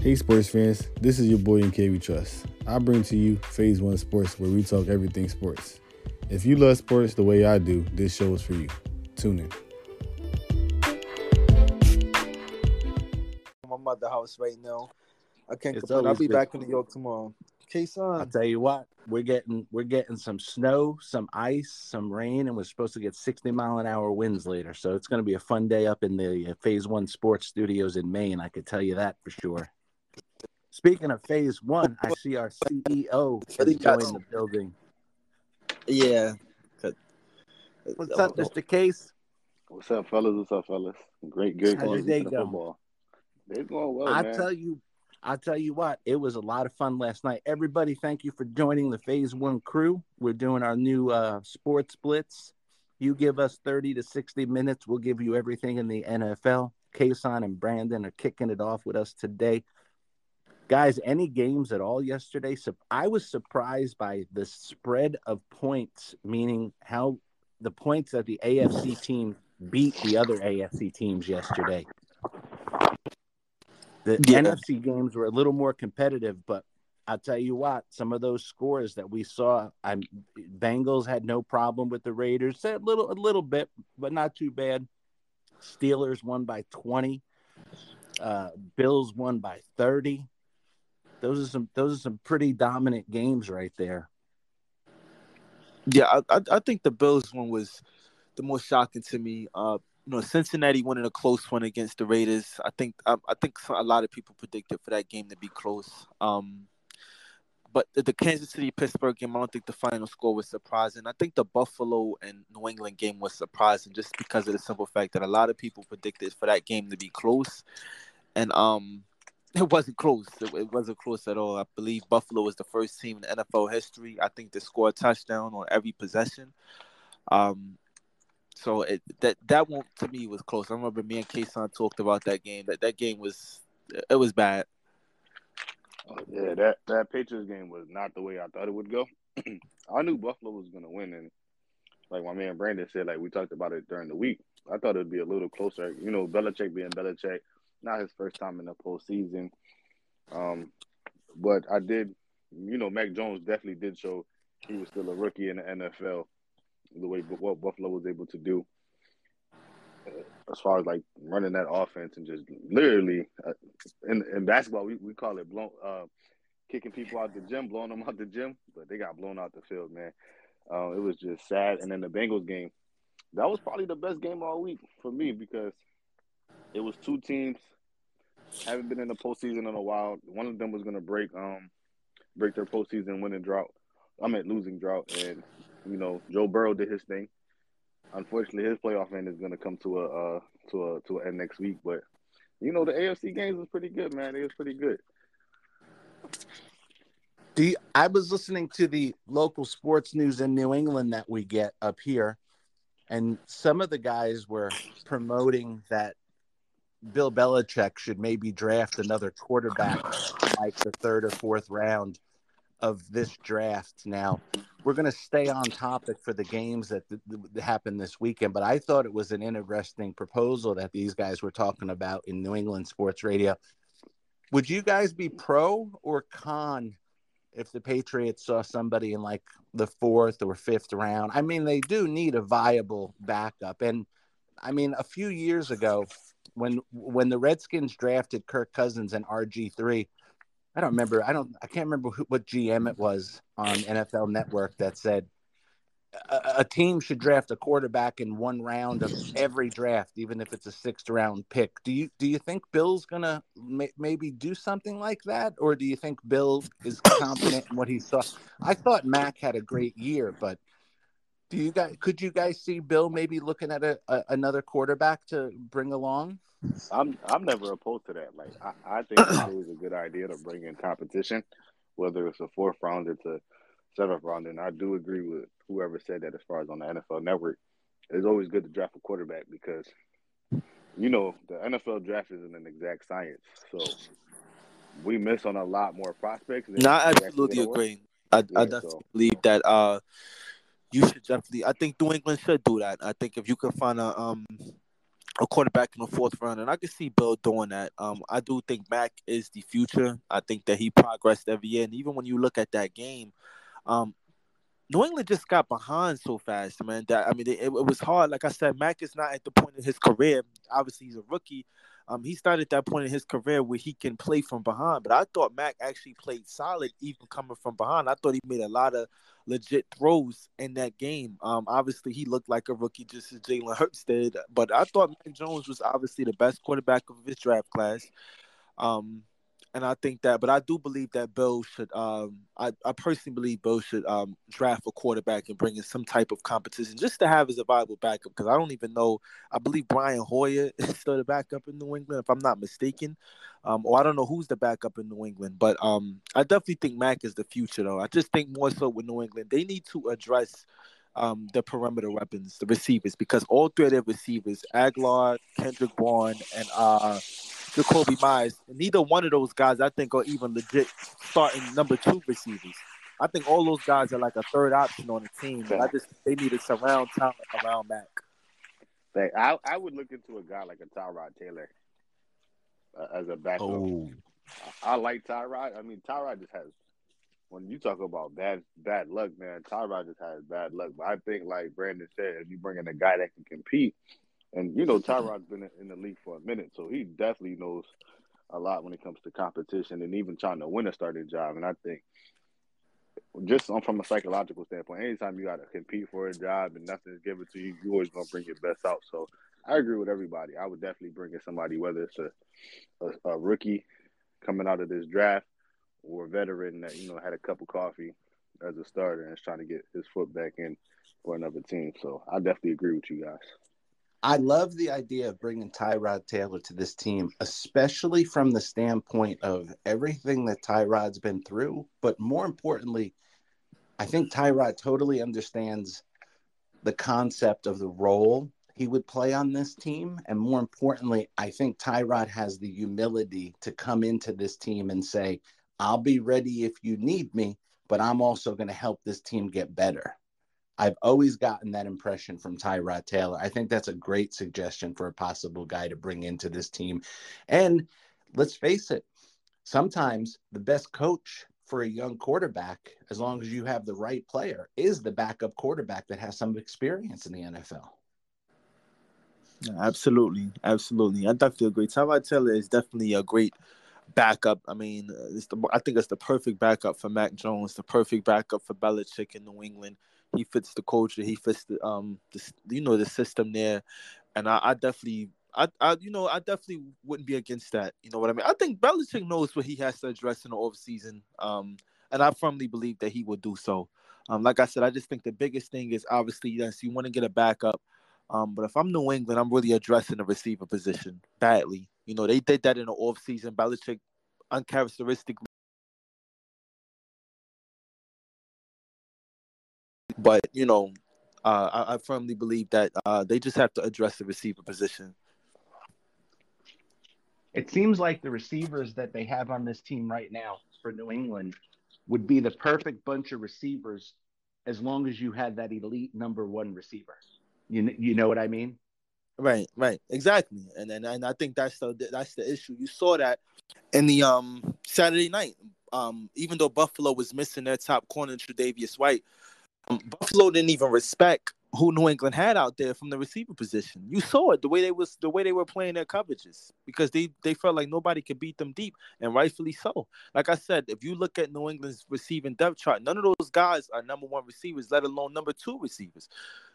Hey, sports fans, this is your boy in we Trust. I bring to you Phase One Sports, where we talk everything sports. If you love sports the way I do, this show is for you. Tune in. My mother house right now. I can't It's complain. I'll be good. back in New York tomorrow. I'll K-Son. tell you what, we're getting we're getting some snow, some ice, some rain, and we're supposed to get 60 mile an hour winds later. So it's going to be a fun day up in the uh, Phase One Sports Studios in Maine. I could tell you that for sure. Speaking of Phase One, I see our CEO has What he joined the building. Yeah. What's up, Mr. Case? What's up, fellas? What's up, fellas? Great, good. How's your close day to the football. They're going well, I man. tell you, I tell you what, it was a lot of fun last night. Everybody, thank you for joining the Phase One crew. We're doing our new uh, sports blitz. You give us thirty to sixty minutes, we'll give you everything in the NFL. Kason and Brandon are kicking it off with us today. Guys, any games at all yesterday? So I was surprised by the spread of points, meaning how the points that the AFC team beat the other AFC teams yesterday. The Yeah. NFC games were a little more competitive, but I'll tell you what, some of those scores that we saw, I'm Bengals had no problem with the Raiders, a little a little bit, but not too bad. Steelers won by 20. Uh, Bills won by 30. Those are some those are some pretty dominant games right there. Yeah, I, I think the Bills one was the most shocking to me. Uh, you know, Cincinnati winning a close one against the Raiders. I think I, I think a lot of people predicted for that game to be close. Um, but the, the Kansas City Pittsburgh game, I don't think the final score was surprising. I think the Buffalo and New England game was surprising just because of the simple fact that a lot of people predicted for that game to be close, and um, it wasn't close. It, wasn't close at all. I believe Buffalo was the first team in NFL history. I think to score a touchdown on every possession. Um, so it, that that one to me was close. I remember me and Kason talked about that game. That that game was it was bad. Oh, yeah, that that Patriots game was not the way I thought it would go. I knew Buffalo was to win, and like my man Brandon said, like we talked about it during the week. I thought it'd be a little closer. You know, Belichick being Belichick, not his first time in the postseason. Um, but I did, you know, Mac Jones definitely did show he was still a rookie in the NFL. The way what Buffalo was able to do, uh, as far as like running that offense and just literally uh, in in basketball we, we call it blown uh kicking people out the gym, blowing them out the gym, but they got blown out the field, man. Uh, it was just sad. And then the Bengals game, that was probably the best game all week for me because it was two teams haven't been in the postseason in a while. One of them was gonna break um break their postseason winning drought. I meant losing drought, and you know Joe Burrow did his thing. Unfortunately, his playoff end is gonna come to a uh, to a to an end next week, but you know the AFC games was pretty good, man. It was pretty good. You, I was listening to the local sports news in New England that we get up here, and some of the guys were promoting that Bill Belichick should maybe draft another quarterback like the third or fourth round of this draft. Now, we're going to stay on topic for the games that, th- that happened this weekend, but I thought it was an interesting proposal that these guys were talking about in New England sports radio. Would you guys be pro or con if the Patriots saw somebody in like the fourth or fifth round? I mean, they do need a viable backup. And I mean, a few years ago, when when the Redskins drafted Kirk Cousins and RG three, I don't remember. I don't. I can't remember who, what GM it was on NFL Network that said a, a team should draft a quarterback in one round of every draft, even if it's a sixth round pick. Do you do you think Bill's gonna may, maybe do something like that, or do you think Bill is confident in what he saw? I thought Mac had a great year, but do you guys could you guys see Bill maybe looking at a, a another quarterback to bring along? I'm I'm never opposed to that. Like I, I think it's always a good idea to bring in competition, whether it's a fourth rounder to seventh rounder. And I do agree with whoever said that as far as on the NFL network. It's always good to draft a quarterback because you know the NFL draft isn't an exact science. So we miss on a lot more prospects. than No, I absolutely get agree. I, I Yeah, definitely so- believe that uh you should definitely I think New England should do that. I think if you can find a um a quarterback in the fourth round, and I can see Bill doing that. Um, I do think Mac is the future. I think that he progressed every year, and even when you look at that game, um, New England just got behind so fast, man. That I mean, it, it, was hard. Like I said, Mac is not at the point in his career. Obviously, he's a rookie. Um, he started at that point in his career where he can play from behind. But I thought Mac actually played solid, even coming from behind. I thought he made a lot of legit throws in that game. Um, obviously, he looked like a rookie, just as Jalen Hurts did. But I thought Mac Jones was obviously the best quarterback of his draft class. Um, and I think that, but I do believe that Bill should. Um, I, I personally believe Bill should um, draft a quarterback and bring in some type of competition just to have as a viable backup. Because I don't even know. I believe Brian Hoyer is still the backup in New England, if I'm not mistaken. Um, or I don't know who's the backup in New England, but um, I definitely think Mac is the future, though. I just think more so with New England, they need to address um, the perimeter weapons, the receivers, because all three of their receivers, Agholor, Kendrick Bourne, and uh, Jakobi Meyers. Neither one of those guys, I think, are even legit starting number two receivers. I think all those guys are like a third option on the team. I just they need to surround talent around Mac. I I would look into a guy like a Tyrod Taylor uh, as a backup. Oh. I, I like Tyrod. I mean, Tyrod just has when you talk about bad bad luck, man. Tyrod just has bad luck. But I think, like Brandon said, if you bring in a guy that can compete, and you know, Tyrod's been in the league for a minute, so he definitely knows a lot when it comes to competition and even trying to win a starting job. And I think just from a psychological standpoint, anytime you got to compete for a job and nothing's given to you, you always gonna bring your best out. So I agree with everybody. I would definitely bring in somebody, whether it's a, a, a rookie coming out of this draft or a veteran that you know had a cup of coffee as a starter and is trying to get his foot back in for another team. So I definitely agree with you guys. I love the idea of bringing Tyrod Taylor to this team, especially from the standpoint of everything that Tyrod's been through. But more importantly, I think Tyrod totally understands the concept of the role he would play on this team. And more importantly, I think Tyrod has the humility to come into this team and say, I'll be ready if you need me, but I'm also going to help this team get better. I've always gotten that impression from Tyrod Taylor. I think that's a great suggestion for a possible guy to bring into this team. And let's face it, sometimes the best coach for a young quarterback, as long as you have the right player, is the backup quarterback that has some experience in the NFL. Absolutely, absolutely. I definitely agree. Tyrod Taylor is definitely a great backup. I mean, the I think it's the perfect backup for Mac Jones, the perfect backup for Belichick in New England he fits the culture. He fits the um the you know the system there, and I, I definitely. I, I, you know, I definitely wouldn't be against that. You know what I mean? I think Belichick knows what he has to address in the offseason. Um, and I firmly believe that he will do so. Um, like I said, I just think the biggest thing is obviously yes, you want to get a backup. Um, but if I'm New England, I'm really addressing the receiver position badly. You know, they did that in the offseason. Belichick uncharacteristically But you know, uh, I, I, firmly believe that uh, they just have to address the receiver position. It seems like the receivers that they have on this team right now for New England would be the perfect bunch of receivers as long as you had that elite number one receiver. You you know what I mean? Right, right, exactly, and and, and I think that's the that's the issue. You saw that in the um Saturday night. Um, even though Buffalo was missing their top corner, Tre'Davious White, Buffalo didn't even respect who New England had out there from the receiver position. You saw it the way they was the way they were playing their coverages because they they felt like nobody could beat them deep, and rightfully so. Like I said, if you look at New England's receiving depth chart, none of those guys are number one receivers, let alone number two receivers.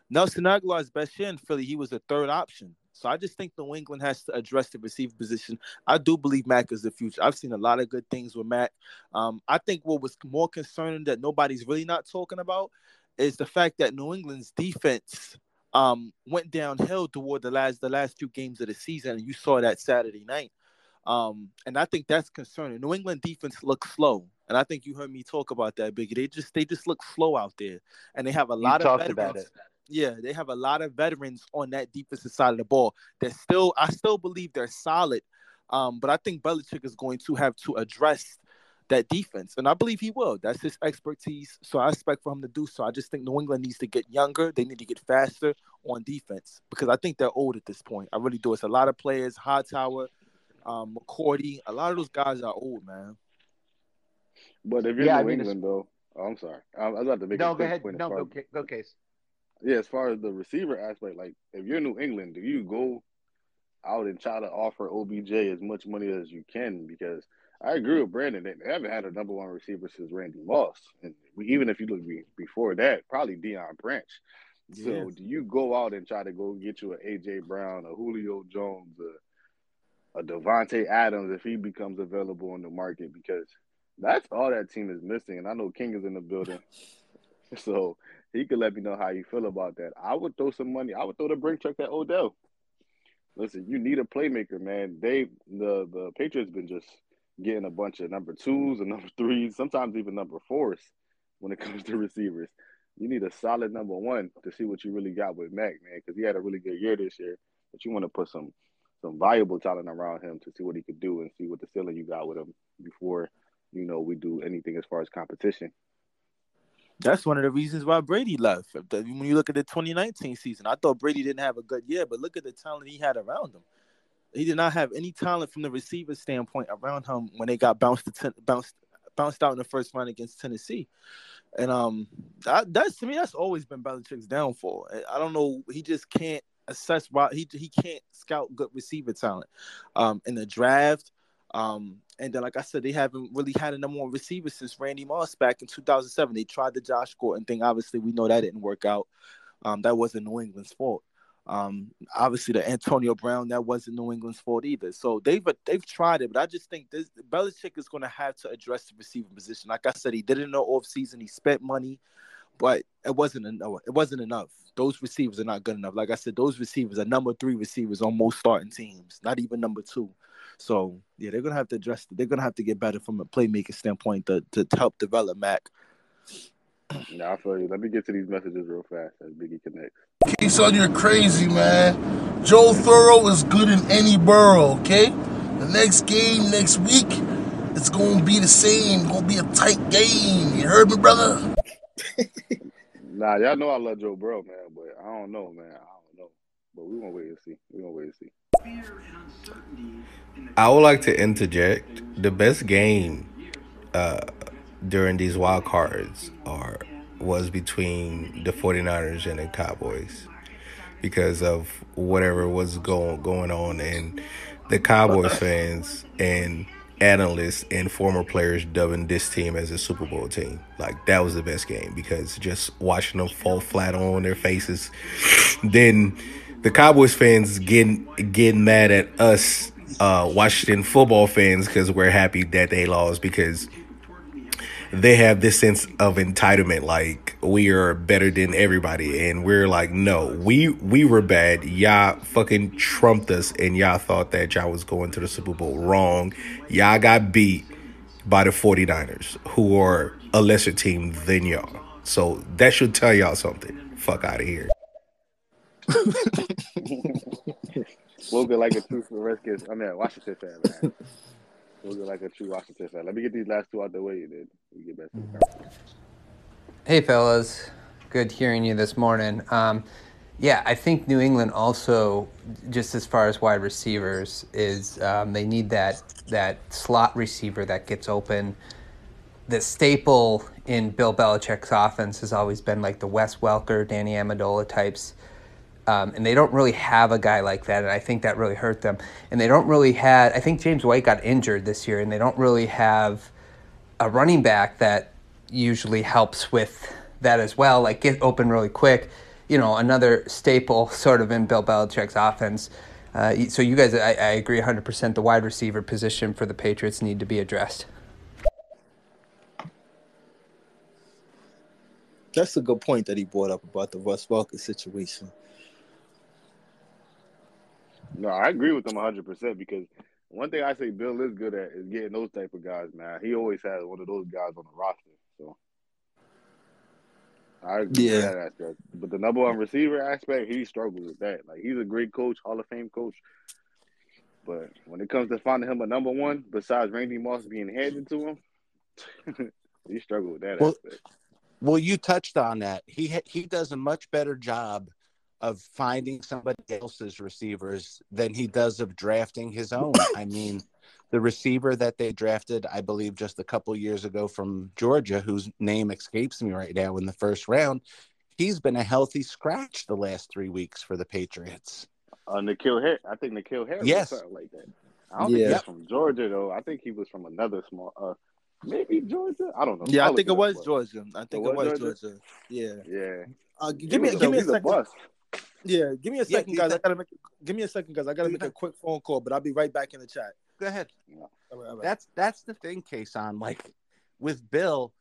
Nelson Agholor's best year in Philly, he was a third option. So I just think New England has to address the receiver position. I do believe Mac is the future. I've seen a lot of good things with Mac. Um, I think what was more concerning that nobody's really not talking about is the fact that New England's defense um, went downhill toward the last the last two games of the season, and you saw that Saturday night. Um, and I think that's concerning. New England defense looks slow, and I think you heard me talk about that, Biggie. They just they just look slow out there, and they have a lot you of veterans. Yeah, they have a lot of veterans on that defensive side of the ball. That still, I still believe they're solid, um, but I think Belichick is going to have to address that defense, and I believe he will. That's his expertise, so I expect for him to do so. I just think New England needs to get younger. They need to get faster on defense because I think they're old at this point. I really do. It's a lot of players, Hightower, um, McCourty. A lot of those guys are old, man. But if you're Yeah, New I mean, England, though, oh, I'm sorry. I, I was about to make No, a go ahead. point No, go, as- Ca- go case. Yeah, as far as the receiver aspect, like if you're New England, do you go out and try to offer OBJ as much money as you can? Because I agree with Brandon they haven't had a number one receiver since Randy Moss, and even if you look before that, probably Deion Branch. So Yeah. do you go out and try to go get you a AJ Brown, a Julio Jones, a, a Davante Adams if he becomes available in the market? Because that's all that team is missing. And I know King is in the building, so he could let me know how you feel about that. I would throw some money. I would throw the brink truck at Odell. Listen, you need a playmaker, man. They the the Patriots been just getting a bunch of number twos and number threes, sometimes even number fours when it comes to receivers. You need a solid number one to see what you really got with Mac, man, because he had a really good year this year. But you want to put some some valuable talent around him to see what he could do and see what the ceiling you got with him before you know we do anything as far as competition. That's one of the reasons why Brady left. When you look at the 2019 season, I thought Brady didn't have a good year, but look at the talent he had around him. He did not have any talent from the receiver standpoint around him when they got bounced ten, bounced bounced out in the first round against Tennessee. And um, that, that's to me, that's always been Belichick's downfall. I- I don't know, he just can't assess why he he can't scout good receiver talent. Um, in the draft, um, and then like I said, they haven't really had a number one receiver since Randy Moss back in 2007. They tried the Josh Gordon thing. Obviously, we know that didn't work out. Um, that wasn't New England's fault. Um, obviously, the Antonio Brown that wasn't New England's fault either. So they've they've tried it, but I just think this Belichick is going to have to address the receiving position. Like I said, he did it in the offseason. He spent money, but it wasn't enough. It wasn't enough. Those receivers are not good enough. Like I said, those receivers are number three receivers on most starting teams, not even number two. So yeah, they're gonna have to address. They're gonna have to get better from a playmaking standpoint to to help develop Mac. Now I feel you. Let me get to these messages real fast as Biggie connects. Okay, son, you're crazy, man. Joe Thorough is good in any borough, okay? The next game next week, it's gonna be the same. Gonna be a tight game. You heard me, brother? Nah, y'all know I love Joe Burrow, man, but I don't know, man. I don't know. But we're gonna wait and see. We're gonna wait and see. I would like to interject. The best game uh, during these wild cards are was between the 49ers and the Cowboys because of whatever was going going on and the Cowboys fans and analysts and former players dubbing this team as a Super Bowl team. Like that was the best game because just watching them fall flat on their faces. Then the Cowboys fans getting getting mad at us uh Washington football fans because we're happy that they lost because they have this sense of entitlement like we are better than everybody. And we're like no we we were bad. Y'all fucking trumped us and y'all thought that y'all was going to the super bowl wrong. Y'all got beat by the 49ers who are a lesser team than y'all. So that should tell y'all something. Fuck out of here Wogan like a true Redskins. I mean, Washington fan, man. Wogan like a true Washington fan. Let me get these last two out the way, and then we get back to the conversation. Hey, fellas. Good hearing you this morning. Um, yeah, I think New England also, just as far as wide receivers, is um, they need that that slot receiver that gets open. The staple in Bill Belichick's offense has always been like the Wes Welker, Danny Amendola types. Um, and they don't really have a guy like that, and I think that really hurt them. And they don't really have. I think James White got injured this year, and they don't really have a running back that usually helps with that as well. Like get open really quick. You know, another staple sort of in Bill Belichick's offense. Uh, so you guys, I, I agree 100%. The wide receiver position for the Patriots need to be addressed. That's a good point that he brought up about the Russ Welker situation. No, I agree with him 100 percent because one thing I say Bill is good at is getting those type of guys. Man, he always has one of those guys on the roster. So I agree Yeah. with that aspect. But the number one receiver aspect, he struggles with that. Like he's a great coach, Hall of Fame coach. But when it comes to finding him a number one, besides Randy Moss being handed to him, he struggled with that Well, aspect. Well, you touched on that. He ha- he does a much better job of finding somebody else's receivers than he does of drafting his own. I mean, the receiver that they drafted, I believe, just a couple years ago from Georgia, whose name escapes me right now in the first round, he's been a healthy scratch the last three weeks for the Patriots. Uh, N'Keal Harris, I think N'Keal Harris Yes. was something like that. I don't Yeah. think he's from Georgia though. I think he was from another small, uh, maybe Georgia. I don't know. Yeah, I'll I think it was up. Georgia. I think It it was was Georgia? Georgia. Yeah. Yeah, Uh, He give me was give me a he's a second. Yeah, give me a second, you guys. I gotta make. Give me a second, guys. I gotta make a quick phone call, but I'll be right back in the chat. Go ahead. All right, all right. That's that's the thing, Kason. Like with Bill,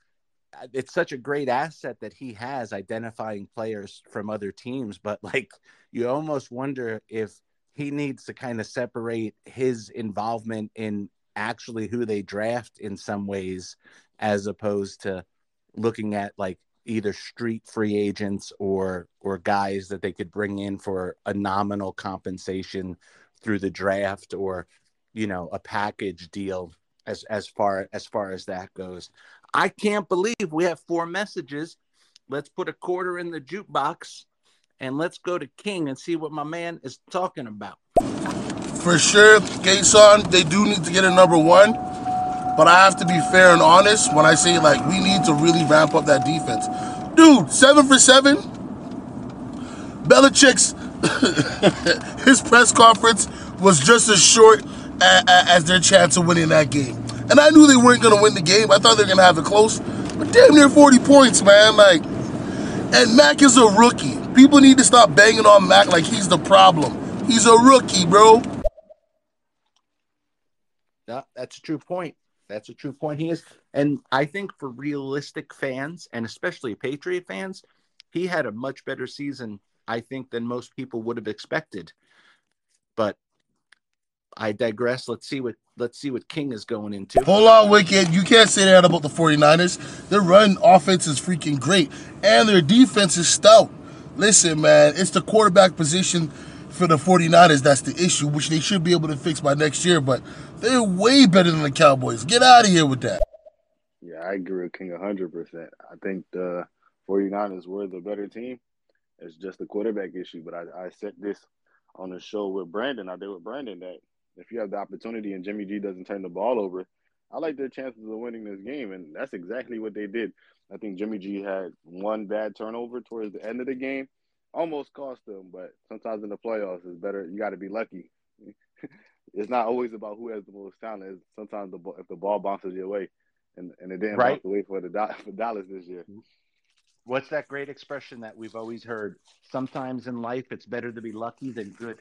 uh, it's such a great asset that he has identifying players from other teams. But like, you almost wonder if he needs to kind of separate his involvement in actually who they draft in some ways, as opposed to looking at like either street free agents or or guys that they could bring in for a nominal compensation through the draft or you know a package deal as as far as far as that goes. I can't believe we have four messages. Let's put a quarter in the jukebox and let's go to king and see what my man is talking about. For sure, Kason, they do need to get a number one. But I have to be fair and honest when I say like we need to really ramp up that defense. Dude, seven for seven. Belichick's his press conference was just as short as their chance of winning that game. And I knew they weren't gonna win the game. I thought they were gonna have it close. But damn near 40 points, man. Like and Mac is a rookie. People need to stop banging on Mac like he's the problem. He's a rookie, bro. Yeah, that's a true point. That's a true point. He is, and I think for realistic fans and especially Patriot fans, he had a much better season, I think, than most people would have expected. But I digress. Let's see what let's see what King is going into. Hold on, Wicked. You can't say that about the 49ers. Their run offense is freaking great, and their defense is stout. Listen, man, it's the quarterback position for the 49ers that's the issue, which they should be able to fix by next year, but they're way better than the Cowboys. Get out of here with that. Yeah, I agree with King 100%. I think the 49ers were the better team. It's just a quarterback issue. But I, I said this on the show with Brandon. I did with Brandon that if you have the opportunity and Jimmy G doesn't turn the ball over, I like their chances of winning this game. And that's exactly what they did. I think Jimmy G had one bad turnover towards the end of the game. Almost cost them, but sometimes in the playoffs, it's better. You got to be lucky. it's not always about who has the most talent. It's sometimes the ball, if the ball bounces your way, and and it didn't Right. bounce the way for the for Dallas this year. What's that great expression that we've always heard? Sometimes in life, it's better to be lucky than good.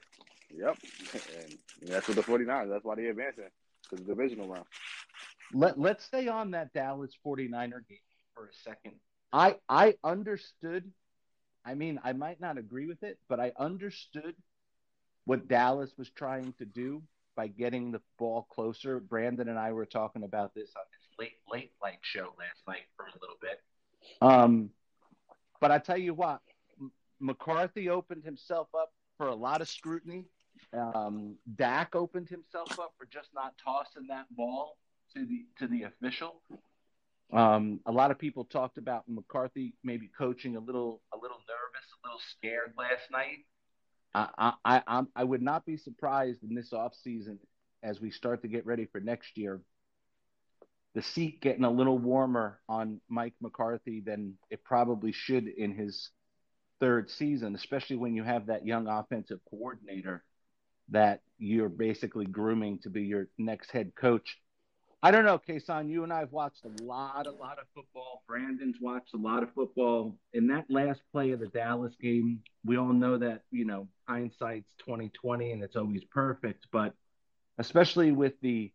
Yep, and that's what the 49ers. That's why they advancing to the divisional round. Let let's stay on that Dallas 49er game for a second. I I understood. I mean, I might not agree with it, but I understood what Dallas was trying to do by getting the ball closer. Brandon and I were talking about this on this late late night show last night for a little bit. Um, but I tell you what, McCarthy opened himself up for a lot of scrutiny. Um, Dak opened himself up for just not tossing that ball to the to the official. Um, a lot of people talked about McCarthy maybe coaching a little a little nervous, a little scared last night. I I I, I would not be surprised in this offseason as we start to get ready for next year. The seat getting a little warmer on Mike McCarthy than it probably should in his third season, especially when you have that young offensive coordinator that you're basically grooming to be your next head coach. I don't know, Kason. You and I have watched a lot, a lot of football. Brandon's watched a lot of football. In that last play of the Dallas game, we all know that you know hindsight's twenty twenty, and it's always perfect. But especially with the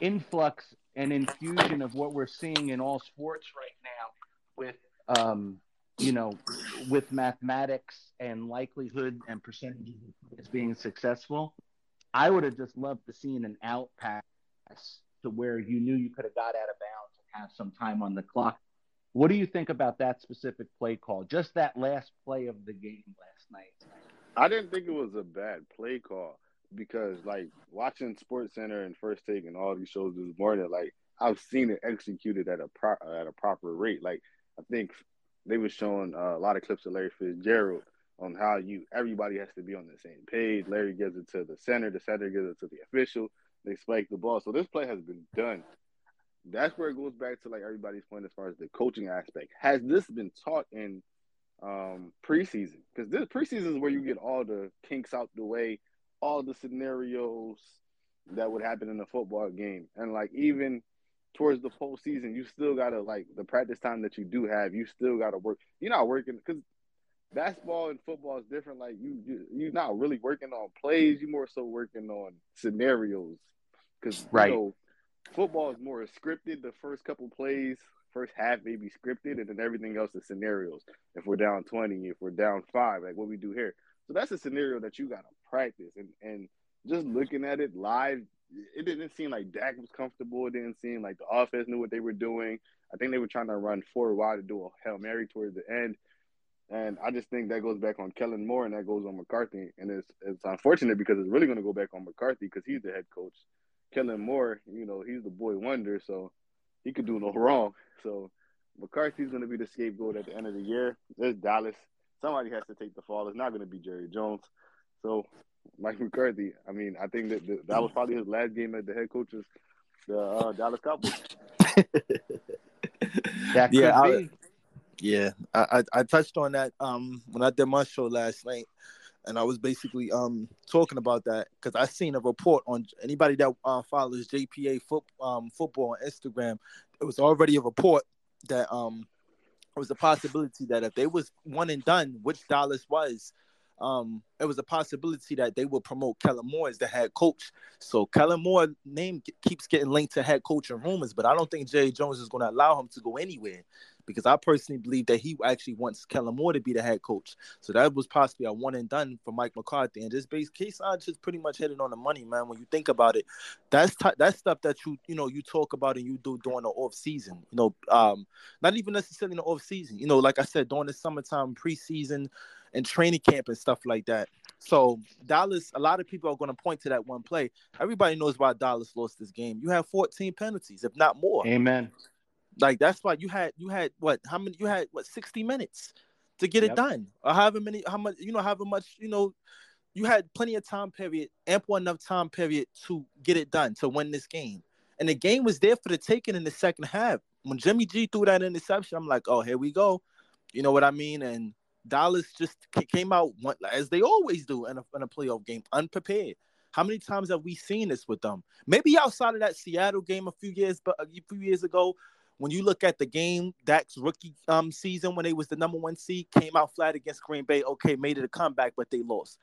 influx and infusion of what we're seeing in all sports right now, with um, you know, with mathematics and likelihood and percentages of being successful, I would have just loved to seen an out pass to where you knew you could have got out of bounds and have some time on the clock. What do you think about that specific play call? Just that last play of the game last night. I didn't think it was a bad play call because, like, watching Sports Center and First Take and all these shows this morning, like, I've seen it executed at a pro, at a proper rate. Like I think they were showing uh, a lot of clips of Larry Fitzgerald on how you everybody has to be on the same page. Larry gives it to the center, the center gives it to the official. They spike the ball. So this play has been done. That's where it goes back to like everybody's point as far as the coaching aspect. Has this been taught in um, preseason? Because this preseason is where you get all the kinks out the way, all the scenarios that would happen in a football game, and like even towards the postseason, you still gotta like the practice time that you do have. You still gotta work. You're not working because basketball and football is different. Like you, you you're not really working on plays. You're more so working on scenarios. Because Right. you know, football is more scripted. The first couple plays, first half maybe scripted, and then everything else is scenarios. If we're down twenty, if we're down five, like what we do here. So that's a scenario that you gotta practice. And and just looking at it live, it didn't seem like Dak was comfortable. It didn't seem like the offense knew what they were doing. I think they were trying to run four wide to do a hail mary towards the end. And I just think that goes back on Kellen Moore and that goes on McCarthy. And it's it's unfortunate because it's really going to go back on McCarthy because he's the head coach. Kellen Moore, you know, he's the boy wonder, so he could do no wrong. So McCarthy's going to be the scapegoat at the end of the year. There's Dallas. Somebody has to take the fall. It's not going to be Jerry Jones. So Mike McCarthy, I mean, I think that that, that was probably his last game as the head coach of the uh, Dallas Cowboys. That could Yeah, I- be. Yeah, I, I I touched on that um when I did my show last night, and I was basically um talking about that because I seen a report on anybody that uh, follows JPA foot um football on Instagram. It was already a report that um it was a possibility that if they was one and done, which Dallas was, um, it was a possibility that they would promote Kellen Moore as the head coach. So Kellen Moore name keeps getting linked to head coaching rumors, but I don't think Jerry Jones is going to allow him to go anywhere because I personally believe that he actually wants Kellen Moore to be the head coach. So that was possibly a one and done for Mike McCarthy. And just base case on just pretty much hitting on the money, man. When you think about it, that's t- that's stuff that you you know you talk about and you do during the off season. You know, um, not even necessarily in the off season. You know, like I said, during the summertime, preseason, and training camp and stuff like that. So Dallas, a lot of people are going to point to that one play. Everybody knows why Dallas lost this game. You have 14 penalties, if not more. Amen. Like that's why you had you had what? How many? You had what? 60 minutes to get Yep. it done, or however many? How much? You know, however much? You know, you had plenty of time period, ample enough time period to get it done to win this game. And the game was there for the taking in the second half. When Jimmy G threw that interception, I'm like, oh, here we go. You know what I mean? And Dallas just came out as they always do in a, in a playoff game, unprepared. How many times have we seen this with them? Maybe outside of that Seattle game a few years, but a few years ago, when you look at the game, Dak's rookie um season when they was the number one seed, came out flat against Green Bay. Okay, made it a comeback, but they lost.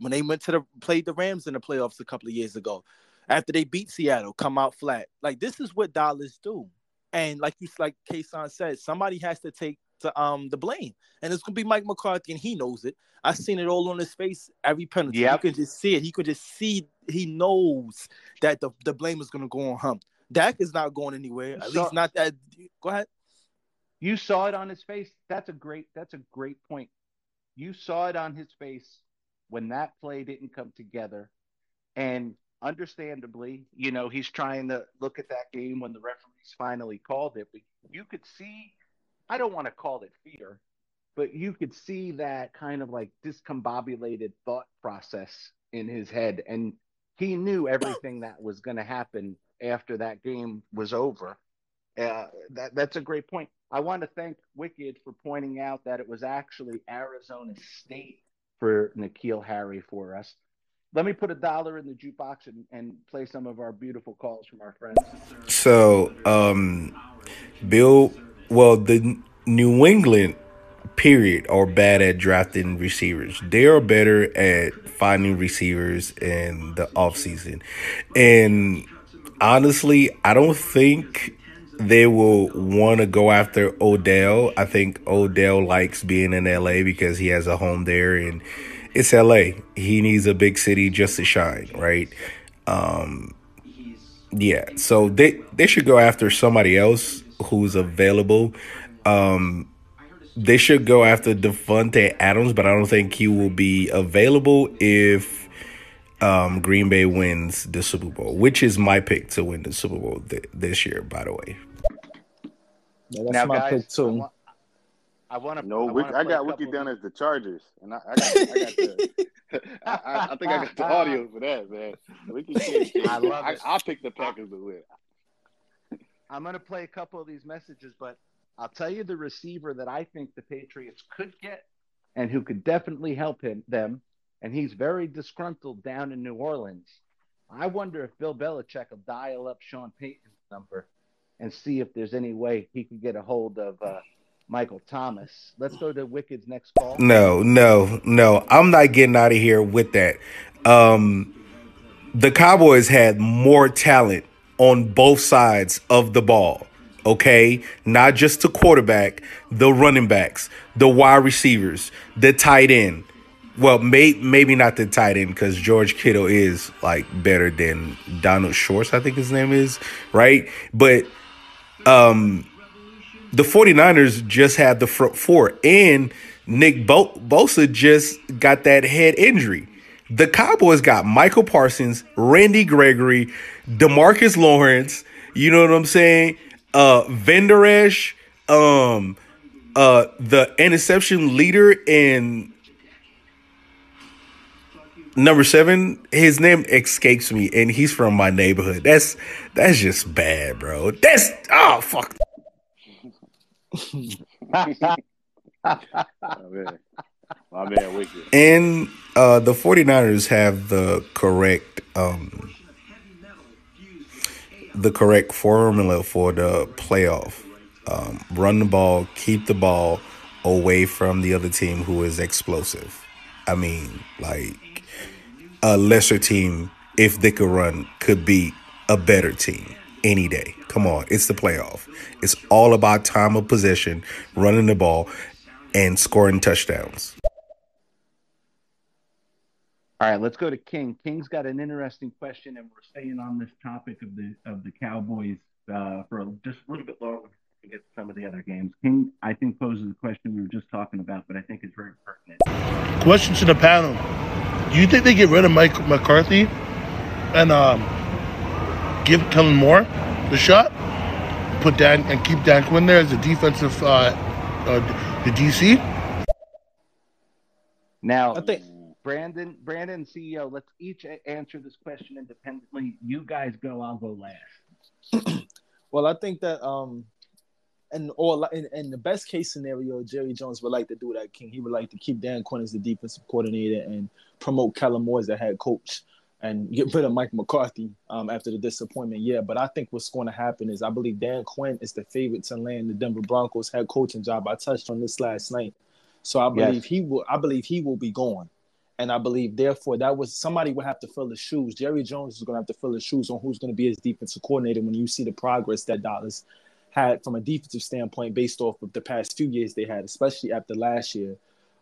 When they went to the played the Rams in the playoffs a couple of years ago, after they beat Seattle, come out flat. Like this is what Dallas do, and like you like Kason said, somebody has to take the um the blame, and it's gonna be Mike McCarthy, and he knows it. I seen it all on his face, every penalty. Yep. You can just see it. He could just see. He knows that the, the blame is gonna go on him. Dak is not going anywhere. At So- least not that. Go ahead. You saw it on his face. That's a great. That's a great point. You saw it on his face when that play didn't come together, and understandably, you know, he's trying to look at that game when the referees finally called it. But you could see. I don't want to call it fear, but you could see that kind of like discombobulated thought process in his head, and he knew everything that was going to happen after that game was over. Uh, that that's a great point. I want to thank Wicked for pointing out that it was actually Arizona State for N'Keal Harry for us. Let me put a dollar in the jukebox and, and play some of our beautiful calls from our friends. So, um, Bill, well, the New England period are bad at drafting receivers. They are better at finding receivers in the offseason. And honestly, I don't think they will want to go after Odell. I think Odell likes being in LA because he has a home there and it's LA. He needs a big city just to shine, right? Um yeah, so they they should go after somebody else who's available. Um they should go after Davante Adams, but I don't think he will be available if um, Green Bay wins the Super Bowl, which is my pick to win the Super Bowl th- this year, by the way. Yeah, that's now, my guys, pick I too. want, I want to. No, I, Wick, wanna I got Wiki couple down of as the Chargers, and I, I got, I got the. I, I, I think I got the audio for that, man. Wiki I love I, it. I'll pick the Packers to win. I'm going to play a couple of these messages, but I'll tell you the receiver that I think the Patriots could get and who could definitely help him them, and he's very disgruntled down in New Orleans. I wonder if Bill Belichick will dial up Sean Payton's number and see if there's any way he can get a hold of uh, Michael Thomas. Let's go to Wicked's next call. No, no, no. I'm not getting out of here with that. Um, the Cowboys had more talent on both sides of the ball. Okay, not just the quarterback, the running backs, the wide receivers, the tight end. Well, may, maybe not the tight end because George Kittle is like better than Donald Shorts, I think his name is, right? But um the 49ers just had the front four and Nick Bo- Bosa just got that head injury. The Cowboys got Michael Parsons, Randy Gregory, Demarcus Lawrence, you know what I'm saying? Uh Venderesh, um uh the interception leader in number 7, his name escapes me and he's from my neighborhood. That's that's just bad, bro. That's oh fuck. My man, my man, Wicked. And uh, the 49ers have the correct um, the correct formula for the playoff. Um, run the ball, keep the ball away from the other team who is explosive. I mean, like a lesser team, if they could run, could beat a better team any day. Come on, it's the playoff. It's all about time of possession, running the ball, and scoring touchdowns. All right, let's go to King. King's got an interesting question, and we're staying on this topic of the of the Cowboys uh, for just a little bit longer to get to some of the other games. King, I think poses the question we were just talking about, but I think it's very pertinent. Question to the panel: Do you think they get rid of Mike McCarthy and um, give Kellen Moore the shot? Put Dan and keep Dan Quinn there as a defensive uh, uh, the DC. Now, I think Brandon, Brandon, CEO, let's each answer this question independently. You guys go. I'll go last. Well, I think that um, and or in, in the best case scenario, Jerry Jones would like to do that. King, he would like to keep Dan Quinn as the defensive coordinator and promote Kellen Moore as the head coach and get rid of Mike McCarthy um, after the disappointment. Yeah, but I think what's going to happen is I believe Dan Quinn is the favorite to land the Denver Broncos head coaching job. I touched on this last night, so I believe Yes. he will. I believe he will be gone. And I believe, therefore, that was somebody would have to fill his shoes. Jerry Jones is going to have to fill his shoes on who's going to be his defensive coordinator when you see the progress that Dallas had from a defensive standpoint based off of the past few years they had, especially after last year.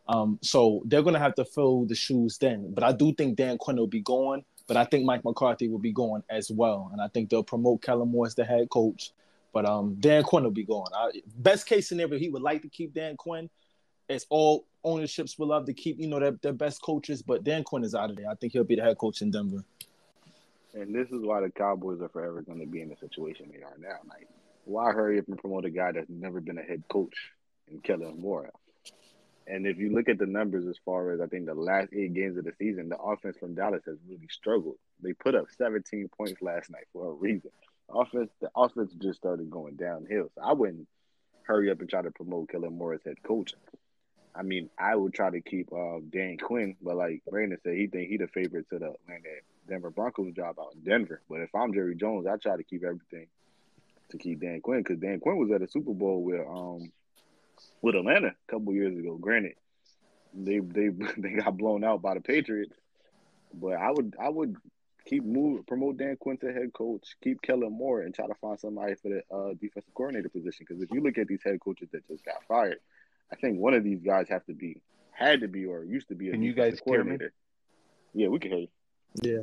Um, so they're going to have to fill the shoes then. But I do think Dan Quinn will be going, but I think Mike McCarthy will be going as well. And I think they'll promote Kellen Moore as the head coach. But um, Dan Quinn will be going. I, best case scenario, he would like to keep Dan Quinn. As all ownerships would love to keep, you know, their, their best coaches, but Dan Quinn is out of there. I think he'll be the head coach in Denver. And this is why the Cowboys are forever going to be in the situation they are now. Like, why hurry up and promote a guy that's never been a head coach and Kellen Moore? And if you look at the numbers as far as I think the last eight games of the season, the offense from Dallas has really struggled. They put up 17 points last night for a reason. Offense, the offense just started going downhill. So I wouldn't hurry up and try to promote Kellen Moore as head coach. I mean, I would try to keep uh, Dan Quinn, but like Brandon said, he think he the favorite to the that Denver Broncos job out in Denver. But if I'm Jerry Jones, I try to keep everything to keep Dan Quinn because Dan Quinn was at a Super Bowl with um with Atlanta a couple years ago. Granted, they they they got blown out by the Patriots, but I would I would keep move promote Dan Quinn to head coach, keep Kellen Moore, and try to find somebody for the uh, defensive coordinator position. Because if you look at these head coaches that just got fired, I think one of these guys have to be had to be or used to be a Can you defensive guys hear me? Yeah, we can hear you. Yeah.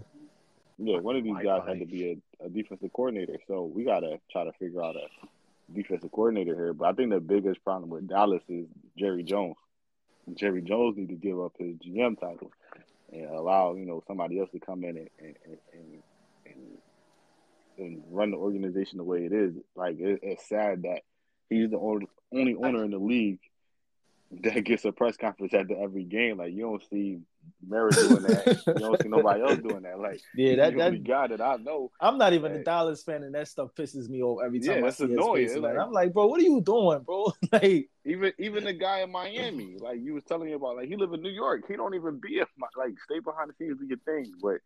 Yeah, one of these guys had to be a, a defensive coordinator. So we gotta try to figure out a defensive coordinator here. But I think the biggest problem with Dallas is Jerry Jones. Jerry Jones need to give up his GM title and allow you know somebody else to come in and and and, and, and run the organization the way it is. Like it, it's sad that he's the only only owner in the league that gets a press conference after every game. Like you don't see Merritt doing that. you don't see nobody else doing that. Like yeah, that that guy that I know. I'm not even Like- a Dallas fan, and that stuff pisses me off every time Yeah, I his annoying. face. Like- I'm like, bro, what are you doing, bro? like, Even even the guy in Miami, like you was telling me about, like he live in New York. He don't even be a, like stay behind the scenes do your thing. But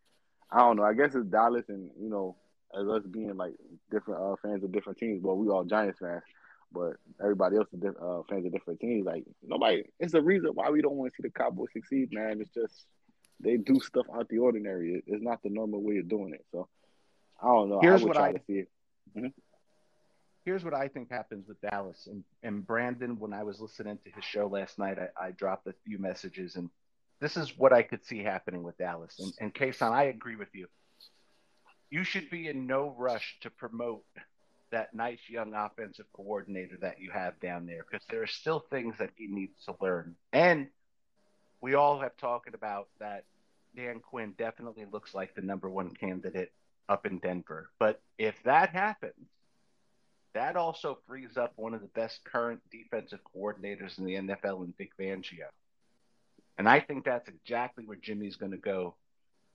I don't know. I guess it's Dallas, and you know, as us being like different uh, fans of different teams. but we all Giants fans, but everybody else is uh, fans of different teams. Like nobody. It's the reason why we don't want to see the Cowboys succeed, man. It's just they do stuff out the ordinary. It- It's not the normal way of doing it. So I don't know. Here's I would what try I- to see it. Here's what I think happens with Dallas and, and Brandon. When I was listening to his show last night, I, I dropped a few messages, and this is what I could see happening with Dallas. And, and Kason, I agree with you. You should be in no rush to promote that nice young offensive coordinator that you have down there because there are still things that he needs to learn. And we all have talked about that Dan Quinn definitely looks like the number one candidate up in Denver. But if that happens, that also frees up one of the best current defensive coordinators in the NFL in Vic Fangio. And I think that's exactly where Jimmy's going to go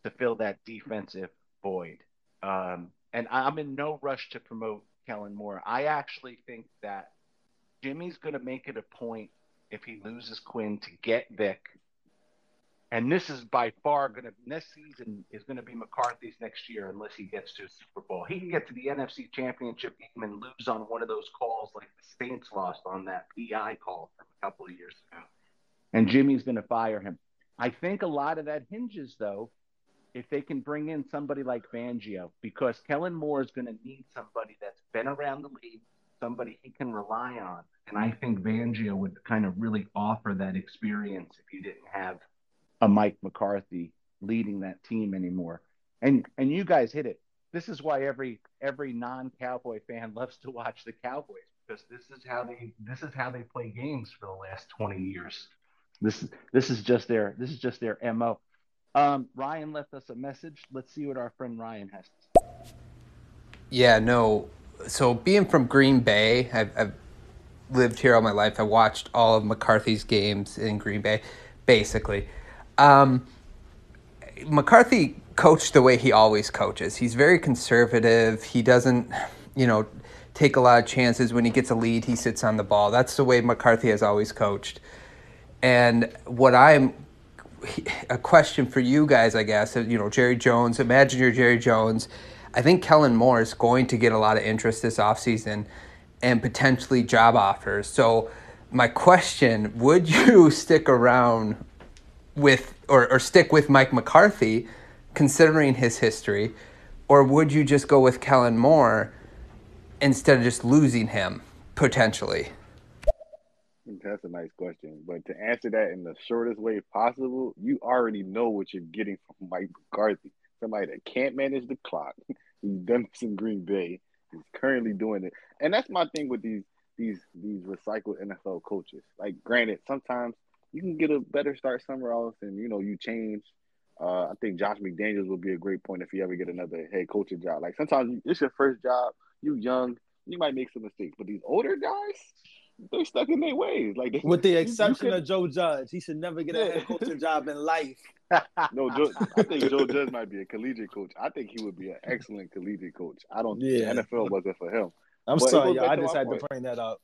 to fill that defensive void. Um, and I'm in no rush to promote Kellen Moore. I actually think that Jimmy's going to make it a point if he loses Quinn to get Vic. And this is by far going to next season is going to be McCarthy's next year unless he gets to a Super Bowl. He can get to the NFC Championship game and lose on one of those calls like the Saints lost on that PI call from a couple of years ago. And Jimmy's going to fire him. I think a lot of that hinges though if they can bring in somebody like Fangio because Kellen Moore is going to need somebody that's been around the league, somebody he can rely on. And I think Fangio would kind of really offer that experience if you didn't have a Mike McCarthy leading that team anymore. And and you guys hit it. This is why every every non-cowboy fan loves to watch the Cowboys because this is how they this is how they play games for the last 20 years. This this is just their this is just their MO. Um, Ryan left us a message. Let's see what our friend Ryan has to say. Yeah, no. So being from Green Bay, I've, I've lived here all my life. I watched all of McCarthy's games in Green Bay, basically. Um, McCarthy coached the way he always coaches. He's very conservative. He doesn't, you know, take a lot of chances. When he gets a lead, he sits on the ball. That's the way McCarthy has always coached. And what I'm a question for you guys, I guess, you know, Jerry Jones, imagine you're Jerry Jones. I think Kellen Moore is going to get a lot of interest this offseason and potentially job offers. So, my question would you stick around with or, or stick with Mike McCarthy, considering his history, or would you just go with Kellen Moore instead of just losing him potentially? That's a nice question. But to answer that in the shortest way possible, you already know what you're getting from Mike McCarthy. Somebody that can't manage the clock. He's done this in Green Bay. He's currently doing it. And that's my thing with these these these recycled NFL coaches. Like granted, sometimes you can get a better start somewhere else and you know you change. Uh, I think Josh McDaniels would be a great point if you ever get another head coaching job. Like sometimes it's your first job, you young, you might make some mistakes. But these older guys, they're stuck in their ways. Like they, with the exception of Joe Judge, he should never get a head coaching job in life. No, Joe, I think Joe Judge might be a collegiate coach. I think he would be an excellent collegiate coach. I don't. Yeah. The NFL wasn't for him. I'm But sorry, y'all. I just had point. to bring that up.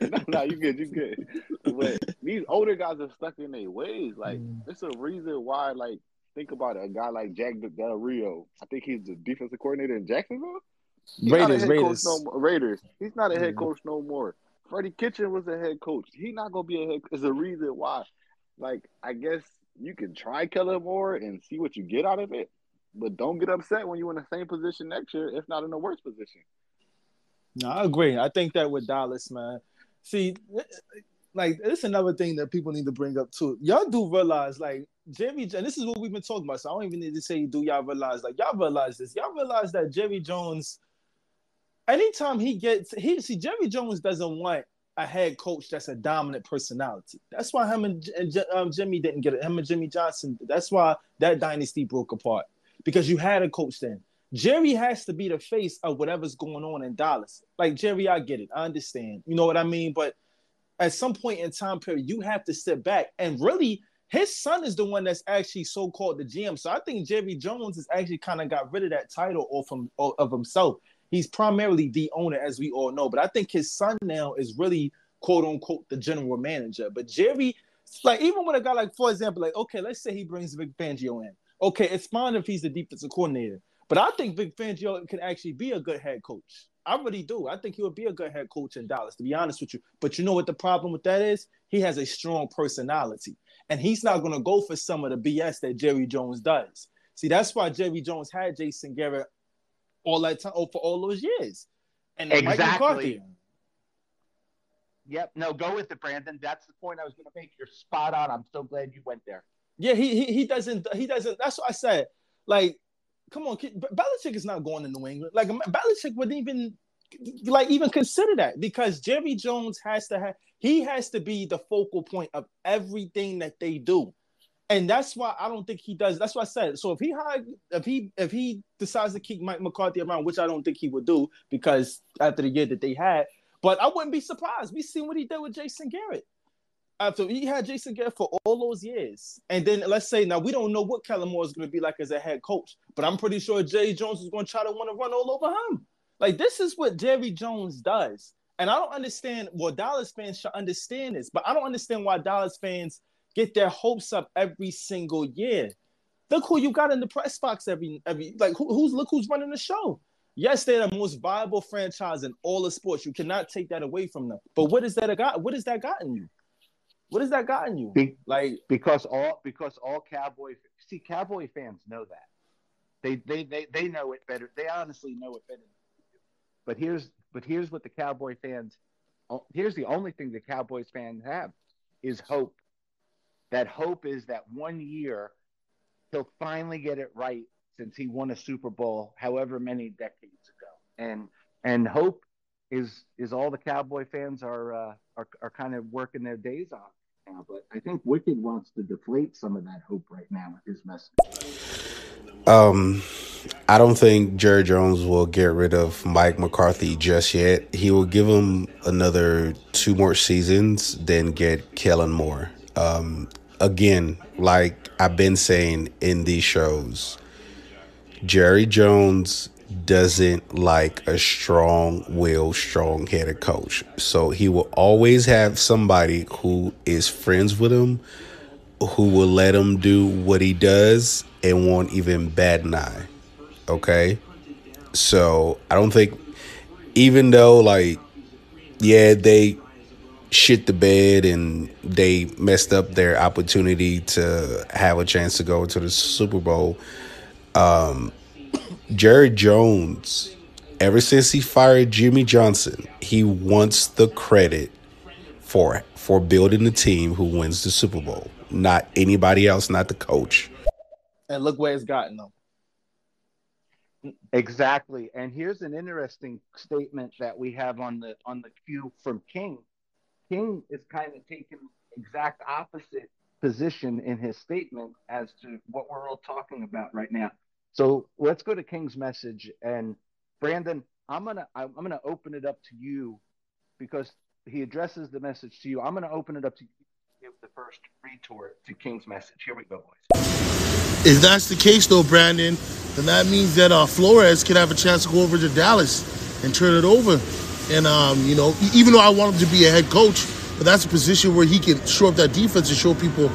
no, no, you good, you good. But these older guys are stuck in their ways. Like Mm. it's a reason why. Like think about it. A guy like Jack Del Rio. I think he's the defensive coordinator in Jacksonville. He's Raiders, Raiders. No more. Raiders. He's not a head Mhm. coach no more. Freddie Kitchen was a head coach. He's not gonna be a head. Is a reason why. Like I guess you can try Kellen Moore and see what you get out of it, but don't get upset when you're in the same position next year, if not in a worse position. No, I agree. I think that with Dallas, man. See, like this is another thing that people need to bring up too. Y'all do realize, like Jerry, and this is what we've been talking about. So I don't even need to say do y'all realize, like y'all realize this. Y'all realize that Jerry Jones, anytime he gets, he see Jerry Jones doesn't want a head coach that's a dominant personality. That's why him and, and um, Jimmy didn't get it. Him and Jimmy Johnson. That's why that dynasty broke apart because you had a coach then. Jerry has to be the face of whatever's going on in Dallas. Like Jerry, I get it. I understand. You know what I mean? But at some point in time period, you have to step back and really his son is the one that's actually so-called the GM. So I think Jerry Jones has actually kind of got rid of that title off from of himself. He's primarily the owner, as we all know. But I think his son now is really quote unquote the general manager. But Jerry, like even with a guy like, for example, like okay, let's say he brings Vic Fangio in. Okay, it's fine if he's the defensive coordinator, but I think Vic Fangio can actually be a good head coach. I really do. I think he would be a good head coach in Dallas, to be honest with you. But you know what the problem with that is? He has a strong personality, and he's not going to go for some of the BS that Jerry Jones does. See, that's why Jerry Jones had Jason Garrett all that time, oh, for all those years, and exactly. Yep. No, go with it, Brandon. That's the point I was going to make. You're spot on. I'm so glad you went there. Yeah, he, he he doesn't he doesn't. That's what I said. Like, come on, Belichick is not going to New England. Like Belichick wouldn't even like even consider that because Jerry Jones has to have he has to be the focal point of everything that they do. And that's why I don't think he does. That's what I said. So if he hide, if he if he decides to keep Mike McCarthy around, which I don't think he would do, because after the year that they had, but I wouldn't be surprised. We seen what he did with Jason Garrett. After he had Jason Garrett for all those years, and then let's say now we don't know what Kellen Moore is going to be like as a head coach, but I'm pretty sure Jay Jones is going to try to want to run all over him. Like this is what Jerry Jones does, and I don't understand. Well, Dallas fans should understand this, but I don't understand why Dallas fans get their hopes up every single year. Look who you got in the press box every every like who, who's look who's running the show. Yes, they're the most viable franchise in all of sports. You cannot take that away from them. But what is that got? What has that gotten you? What has that gotten you? Be, like because all because all Cowboy see Cowboy fans know that. They they they they know it better. They honestly know it better. But here's but here's what the Cowboy fans here's the only thing the Cowboys fans have is hope. That hope is that one year he'll finally get it right since he won a Super Bowl however many decades ago. And and hope is is all the Cowboy fans are uh, are are kind of working their days on now. But I think Wicked wants to deflate some of that hope right now with his message. Um, I don't think Jerry Jones will get rid of Mike McCarthy just yet. He will give him another two more seasons, then get Kellen Moore. Um, again, like I've been saying in these shows, Jerry Jones doesn't like a strong will, strong headed coach. So he will always have somebody who is friends with him, who will let him do what he does and won't even bat an eye. Okay? So I don't think, even though, like, yeah, they shit the bed and they messed up their opportunity to have a chance to go to the Super Bowl um, Jerry Jones, ever since he fired Jimmy Johnson, he wants the credit for for building the team who wins the Super Bowl, not anybody else, not the coach. And look where it's gotten them. Exactly. And here's an interesting statement that we have on the on the queue from King. King is kind of taking exact opposite position in his statement as to what we're all talking about right now. So let's go to King's message. And Brandon, I'm gonna I'm gonna open it up to you because he addresses the message to you. I'm gonna open it up to you. to Give the first retort to King's message. Here we go, boys. If that's the case, though, Brandon, then that means that uh, Flores could have a chance to go over to Dallas and turn it over. And um, you know, even though I want him to be a head coach, but that's a position where he can show up that defense and show people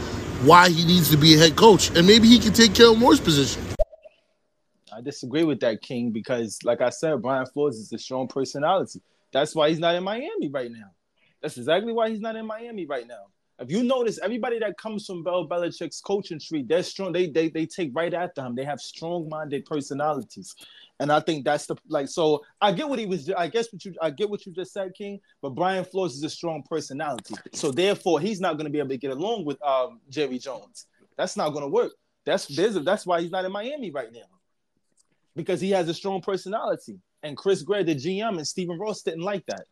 why he needs to be a head coach, and maybe he can take Kellen Moore's position. I disagree with that, King, because like I said, Brian Flores is a strong personality. That's why he's not in Miami right now. That's exactly why he's not in Miami right now. If you notice, everybody that comes from Bill Belichick's coaching tree, they're strong. They they they take right after him. They have strong-minded personalities, and I think that's the like. So I get what he was. I guess what you I get what you just said, King. But Brian Flores is a strong personality, so therefore he's not going to be able to get along with um, Jerry Jones. That's not going to work. That's there's that's why he's not in Miami right now because he has a strong personality. And Chris Grier, the GM, and Stephen Ross didn't like that.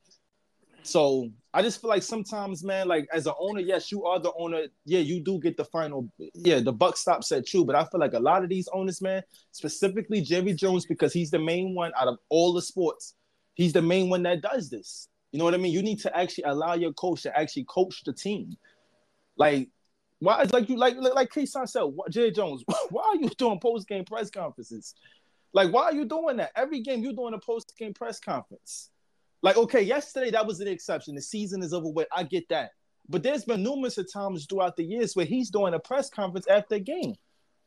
So I just feel like sometimes, man, like as an owner, yes, you are the owner. Yeah, you do get the final. Yeah, the buck stops at you. But I feel like a lot of these owners, man, specifically Jerry Jones, because he's the main one out of all the sports. He's the main one that does this. You know what I mean? You need to actually allow your coach to actually coach the team. Like, why? Is like you, like like Kason said, Jerry Jones. Why are you doing post game press conferences? Like, why are you doing that? Every game you're doing a post game press conference. Like, okay, yesterday that was an exception. The season is over with. I get that. But there's been numerous of times throughout the years where he's doing a press conference after a game.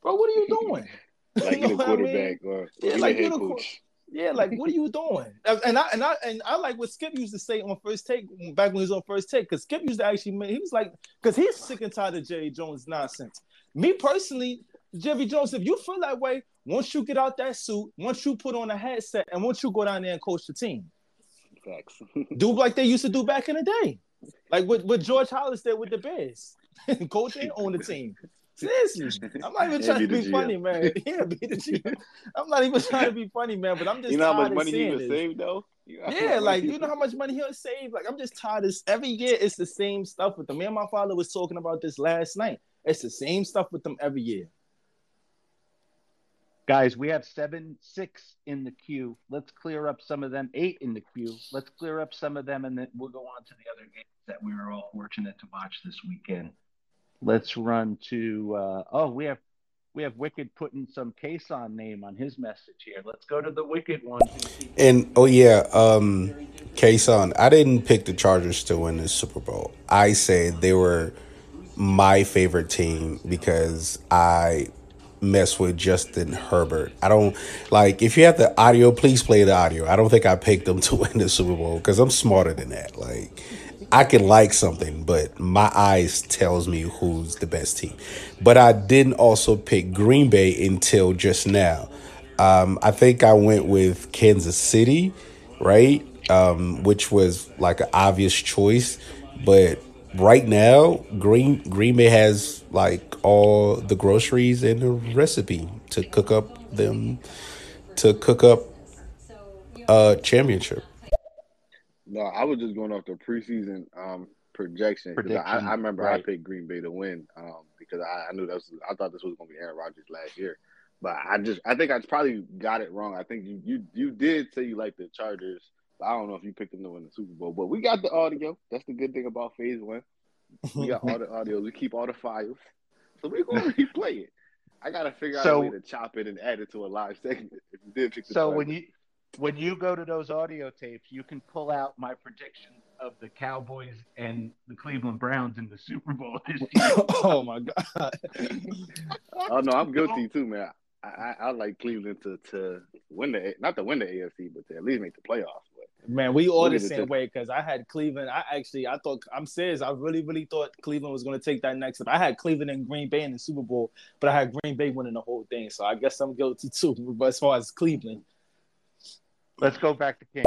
Bro, what are you doing? like you know quarterback I mean? or, yeah, like head coach. Yeah, like what are you doing? And I and I and I like what Skip used to say on first take back when he was on first take because Skip used to actually he was like because he's sick and tired of Jerry Jones nonsense. Me personally, Jerry Jones, if you feel that way, once you get out that suit, once you put on a headset, and once you go down there and coach the team, Facts. do like they used to do back in the day, like what, what George Halas did with the Bears, coach and own the team. Seriously, I'm not even trying to be funny, man. Yeah, be the GM. I'm not even trying to be funny, man. But I'm just you know how much money he would save though. You know yeah, like you know how much money he'll save. Like I'm just tired of every year. It's the same stuff with them. Me and my father was talking about this last night. It's the same stuff with them every year. Guys, we have seven, six in the queue. Let's clear up some of them. Eight in the queue. Let's clear up some of them, and then we'll go on to the other games that we were all fortunate to watch this weekend. Let's run to. Uh, oh, we have we have Wicked putting some Kason name on his message here. Let's go to the Wicked one. And oh yeah, um, Kason. I didn't pick the Chargers to win the Super Bowl. I said they were my favorite team because I mess with Justin Herbert. I don't like if you have the audio, please play the audio. I don't think I picked them to win the Super Bowl because I'm smarter than that. Like I can like something, but my eyes tells me who's the best team. But I didn't also pick Green Bay until just now. Um, I think I went with Kansas City, right? Um, which was like an obvious choice, but right now, Green Green Bay has like all the groceries and the recipe to cook up them to cook up a championship. No, I was just going off the preseason um, projection because I, I, remember right. I picked Green Bay to win um, because I, I, knew that was I thought this was going to be Aaron Rodgers last year, but I just I think I probably got it wrong. I think you you you did say you like the Chargers. I don't know if you picked them to win the Super Bowl, but we got the audio. That's the good thing about Phase One. We got all the audio. We keep all the files, so we're going to replay it. I gotta figure so, out a way to chop it and add it to a live segment. If you did pick the so when you when you go to those audio tapes, you can pull out my predictions of the Cowboys and the Cleveland Browns in the Super Bowl this year. oh my god! oh no, I'm guilty too, man. I, I, I, like Cleveland to to win the not to win the AFC, but to at least make the playoffs. Man, we all the same way because I had Cleveland. I actually, I thought, I'm serious. I really, really thought Cleveland was going to take that next step. I had Cleveland and Green Bay in the Super Bowl, but I had Green Bay winning the whole thing. So I guess I'm guilty too. But as far as Cleveland, let's go back to King.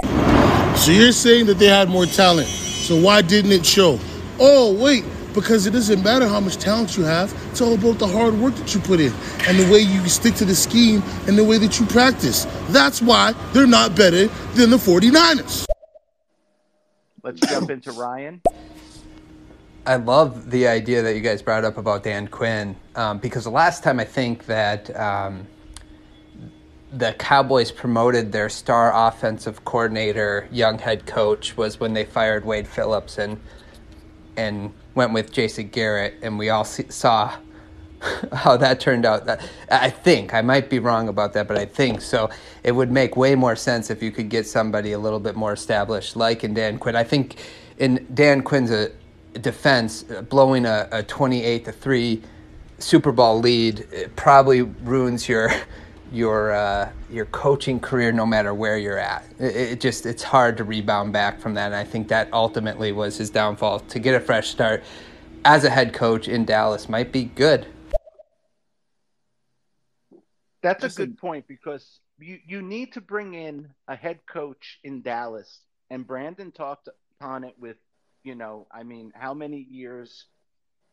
So you're saying that they had more talent. So why didn't it show? Oh, wait, because it doesn't matter how much talent you have. It's all about the hard work that you put in and the way you stick to the scheme and the way that you practice. That's why they're not better than the 49ers. Let's jump into Ryan. I love the idea that you guys brought up about Dan Quinn um, because the last time I think that um, the Cowboys promoted their star offensive coordinator, young head coach, was when they fired Wade Phillips and and went with Jason Garrett, and we all see, saw how that turned out. I think I might be wrong about that, but I think so. It would make way more sense if you could get somebody a little bit more established, like in Dan Quinn. I think in Dan Quinn's a uh, defense, uh, blowing a, a twenty-eight to three Super Bowl lead probably ruins your your uh, your coaching career no matter where you're at. It, it, just it's hard to rebound back from that. And I think that ultimately was his downfall. To get a fresh start as a head coach in Dallas might be good. That's a good point because you, you need to bring in a head coach in Dallas. And Brandon talked upon it with, you know, I mean, how many years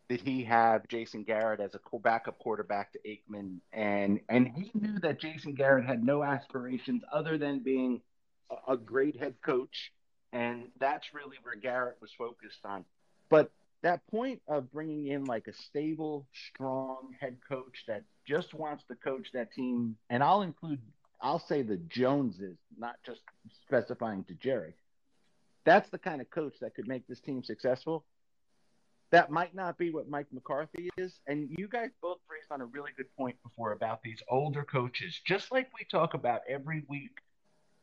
did he have Jason Garrett as a backup quarterback to Aikman, and and he knew that Jason Garrett had no aspirations other than being a, a great head coach And that's really where Garrett was focused on. But that point of bringing in like a stable, strong head coach that just wants to coach that team, and I'll include, I'll say the Joneses, not just specifying to Jerry. That's the kind of coach that could make this team successful. That might not be what Mike McCarthy is. And you guys both raised on a really good point before about these older coaches. Just like we talk about every week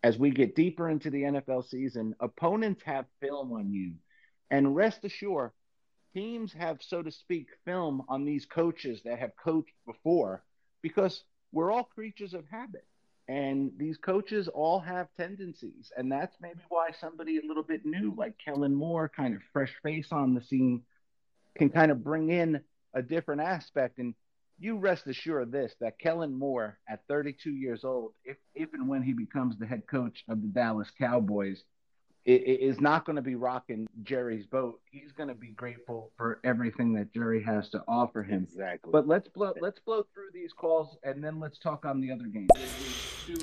as we get deeper into the NFL season, opponents have film on you. And rest assured, teams have, so to speak, film on these coaches that have coached before because we're all creatures of habit. And these coaches all have tendencies. And that's maybe why somebody a little bit new, like Kellen Moore, kind of fresh face on the scene, can kind of bring in a different aspect. And you rest assured of this that Kellen Moore, at 32 years old, if, if and when he becomes the head coach of the Dallas Cowboys, is not going to be rocking Jerry's boat. He's going to be grateful for everything that Jerry has to offer him. Exactly. But let's blow let's blow through these calls and then let's talk on the other game.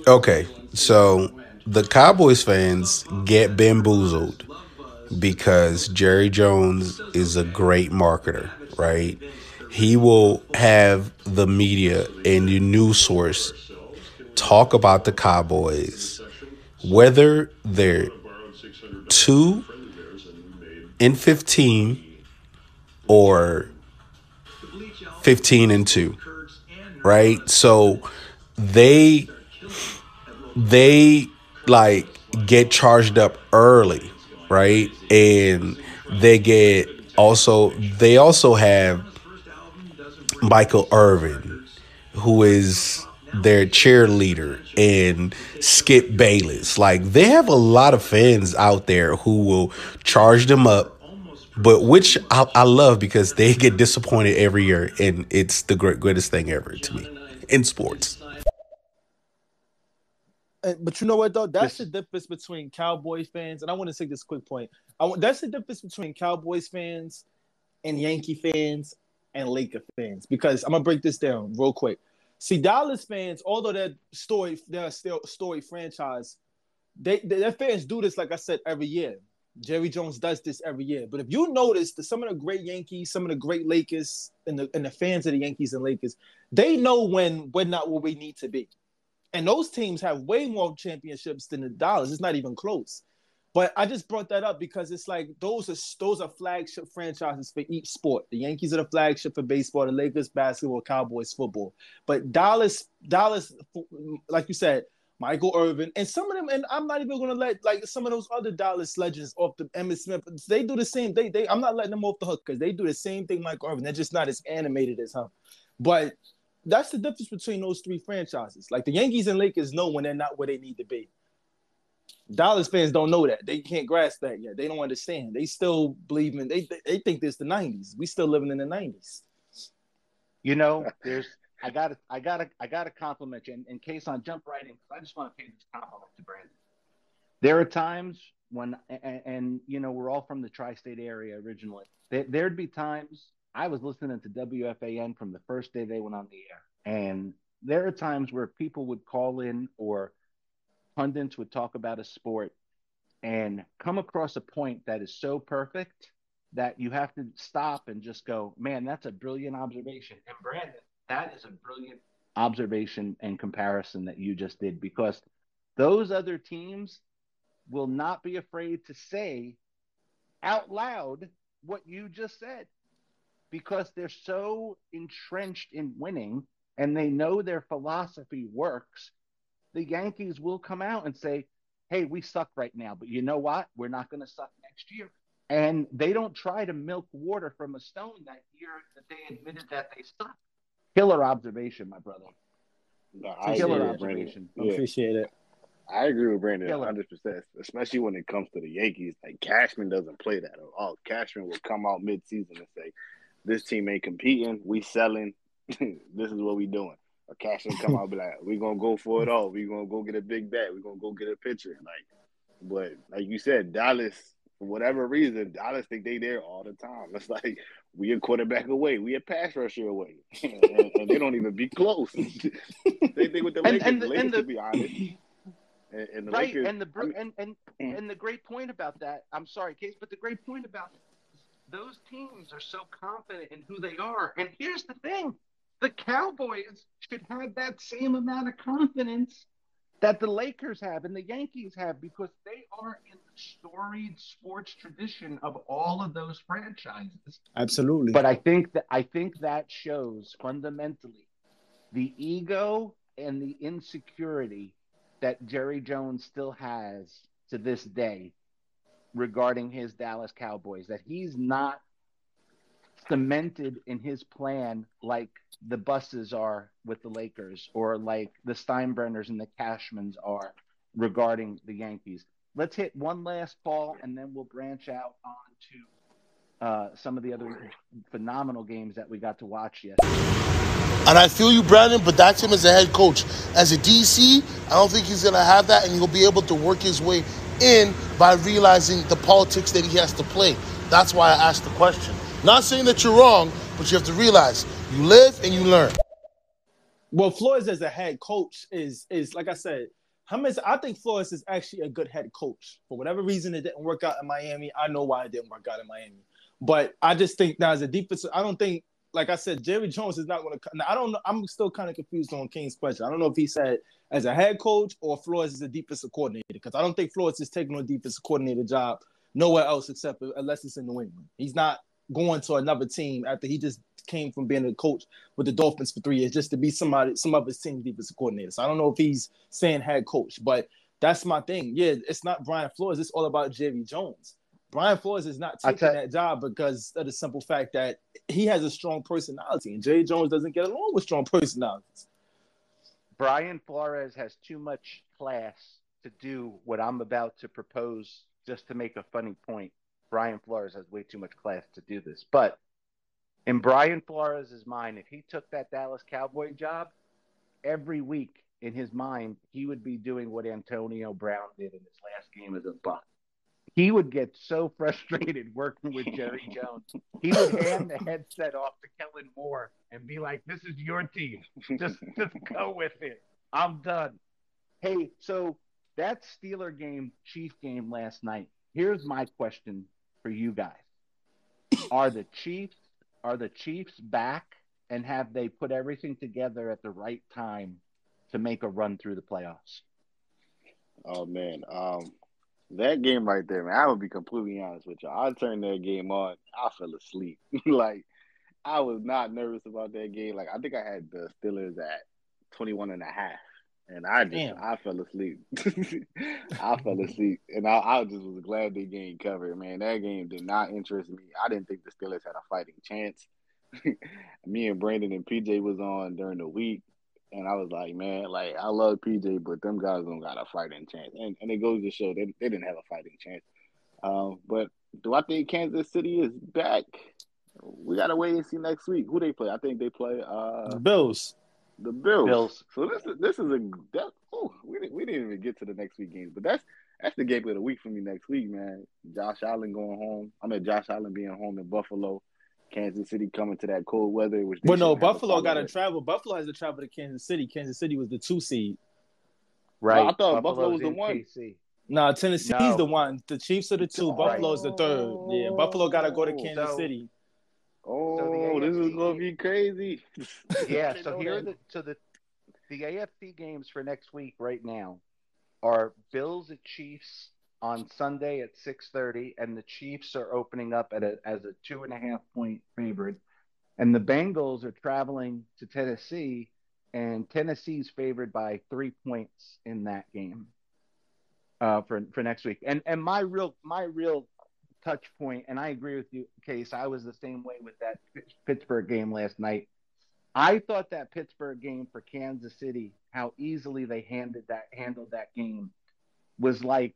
Okay, so the Cowboys fans get bamboozled because Jerry Jones is a great marketer, right? He will have the media and the news source talk about the Cowboys, whether they're two and 15 or 15 and 2 right so they they like get charged up early right and they get also they also have michael irvin who is their cheerleader and Skip Bayless. Like they have a lot of fans out there who will charge them up, but which I, I love because they get disappointed every year, and it's the great, greatest thing ever to me in sports. But you know what though? That's the difference between Cowboys fans, and I want to take this quick point. I want that's the difference between Cowboys fans and Yankee fans and Laker fans. Because I'm gonna break this down real quick. See, Dallas fans, although they're story, they're still story franchise, they, their fans do this, like I said, every year. Jerry Jones does this every year. But if you notice that some of the great Yankees, some of the great Lakers, and the and the fans of the Yankees and Lakers, they know when we're not where we need to be. And those teams have way more championships than the Dallas. It's not even close. But I just brought that up because it's like those are those are flagship franchises for each sport. The Yankees are the flagship for baseball, the Lakers basketball, Cowboys football. But Dallas, Dallas, like you said, Michael Irvin, and some of them, and I'm not even gonna let like some of those other Dallas legends off the Emmitt Smith. They do the same. They they I'm not letting them off the hook because they do the same thing, Michael Irvin. They're just not as animated as him. But that's the difference between those three franchises. Like the Yankees and Lakers know when they're not where they need to be. Dallas fans don't know that. They can't grasp that yet. They don't understand. They still believe in they they think this the 90s. We still living in the 90s. You know, there's I gotta I gotta I gotta compliment you in, in Kason jump right in because I just want to pay this compliment to Brandon. There are times when and, and you know we're all from the tri-state area originally. There, there'd be times I was listening to WFAN from the first day they went on the air, and there are times where people would call in or pundits would talk about a sport and come across a point that is so perfect that you have to stop and just go, man, that's a brilliant observation. And Brandon, that is a brilliant observation and comparison that you just did because those other teams will not be afraid to say out loud what you just said because they're so entrenched in winning and they know their philosophy works the Yankees will come out and say, hey, we suck right now, but you know what? We're not going to suck next year. And they don't try to milk water from a stone that year that they admitted that they suck. Killer observation, my brother. No, I Killer observation. Yeah. Appreciate it. I agree with Brandon 100, percent especially when it comes to the Yankees. Like Cashman doesn't play that at all. Cashman will come out mid-season and say, "This team ain't competing. We selling. this is what we doing." Or Cashman come out and be like, "We gonna go for it all. We gonna go get a big bat. We gonna go get a pitcher." Like, but like you said, Dallas for whatever reason, Dallas think they there all the time. It's like we a quarterback away, we a pass rusher away, and, and they don't even be close. Same thing with the And- Lakers. and the the- Lakers, and the- to be honest, And, and the right, Lakers, and the I mean, and and and the great point about that. I'm sorry, Case, but the great point about those teams are so confident in who they are. And here's the thing: the Cowboys should have that same amount of confidence that the Lakers have and the Yankees have because they are in the storied sports tradition of all of those franchises. Absolutely. But I think that I think that shows fundamentally the ego and the insecurity that Jerry Jones still has to this day regarding his Dallas Cowboys. That he's not cemented in his plan like the Busses are with the Lakers or like the Steinbrenners and the Cashmans are regarding the Yankees. Let's hit one last ball and then we'll branch out on to uh, some of the other phenomenal games that we got to watch yesterday. And I feel you, Brandon, but that's him as a head coach. As a DC, I don't think he's going to have that, and he'll be able to work his way in by realizing the politics that he has to play. That's why I asked the question. Not saying that you're wrong, but you have to realize you live and you learn. Well, Flores as a head coach is is like I said, him as I think Flores is actually a good head coach. For whatever reason, it didn't work out in Miami. I know why it didn't work out in Miami, but I just think now as a defensive, I don't think, like I said, Jerry Jones is not going to. I don't know. I'm still kind of confused on King's question. I don't know if he said as a head coach or Flores is a defensive coordinator because I don't think Flores is taking on a defensive coordinator job nowhere else except unless it's in New England. He's not going to another team after he just came from being a coach with the Dolphins for three years just to be somebody, some of his team defensive coordinator. So I don't know if he's saying head coach, but that's my thing. Yeah, it's not Brian Flores. It's all about Jerry Jones. Brian Flores is not taking that job because of the simple fact that he has a strong personality, and Jerry Jones doesn't get along with strong personalities. Brian Flores has too much class to do what I'm about to propose just to make a funny point. Brian Flores has way too much class to do this. But in Brian Flores' mind, if he took that Dallas Cowboy job, every week in his mind, he would be doing what Antonio Brown did in his last game as a Buck. He would get so frustrated working with Jerry Jones. He would hand the headset off to Kellen Moore and be like, "This is your team. Just, just go with it. I'm done." Hey, so that Steeler game, Chief game last night. Here's my question for you guys: Are the Chiefs are the Chiefs back, and have they put everything together at the right time to make a run through the playoffs? Oh man, um, that game right there, man. I would be completely honest with you. I turned that game on. I fell asleep. like I was not nervous about that game. Like I think I had the Steelers at 21 and a half. And I just Damn. I fell asleep. I fell asleep. And I, I just was glad the game covered, man. That game did not interest me. I didn't think the Steelers had a fighting chance. me and Brandon and PJ was on during the week. And I was like, man, like I love PJ, but them guys don't got a fighting chance. And and it goes to show they, they didn't have a fighting chance. Um, but do I think Kansas City is back? We gotta wait and see next week who they play. I think they play uh Bills. the Bills. Bills. So this is this is a that, oh, we didn't we didn't even get to the next week games, but that's that's the game of the week for me next week, man. Josh Allen going home. I mean Josh Allen being home in Buffalo. Kansas City coming to that cold weather. Which they Well, no, shouldn't have a Buffalo got to travel. Buffalo has to travel to Kansas City. Kansas City was the two seed. Right. I thought Buffalo Buffalo's was the one. KC. Nah, Tennessee's No. the one. The Chiefs are the two. Right. Buffalo's the third. Yeah, Buffalo got to go to oh, Kansas So- City. Oh, So this is gonna be crazy. Yeah, so here are the so the the AFC games for next week right now are Bills at Chiefs on Sunday at six thirty, and the Chiefs are opening up at a, as a two and a half point favorite, and the Bengals are traveling to Tennessee, and Tennessee's favored by three points in that game uh, for for next week. And and my real my real touch point, and I agree with you, Case. I was the same way with that Pittsburgh game last night. I thought that Pittsburgh game for Kansas City, how easily they handed that handled that game, was like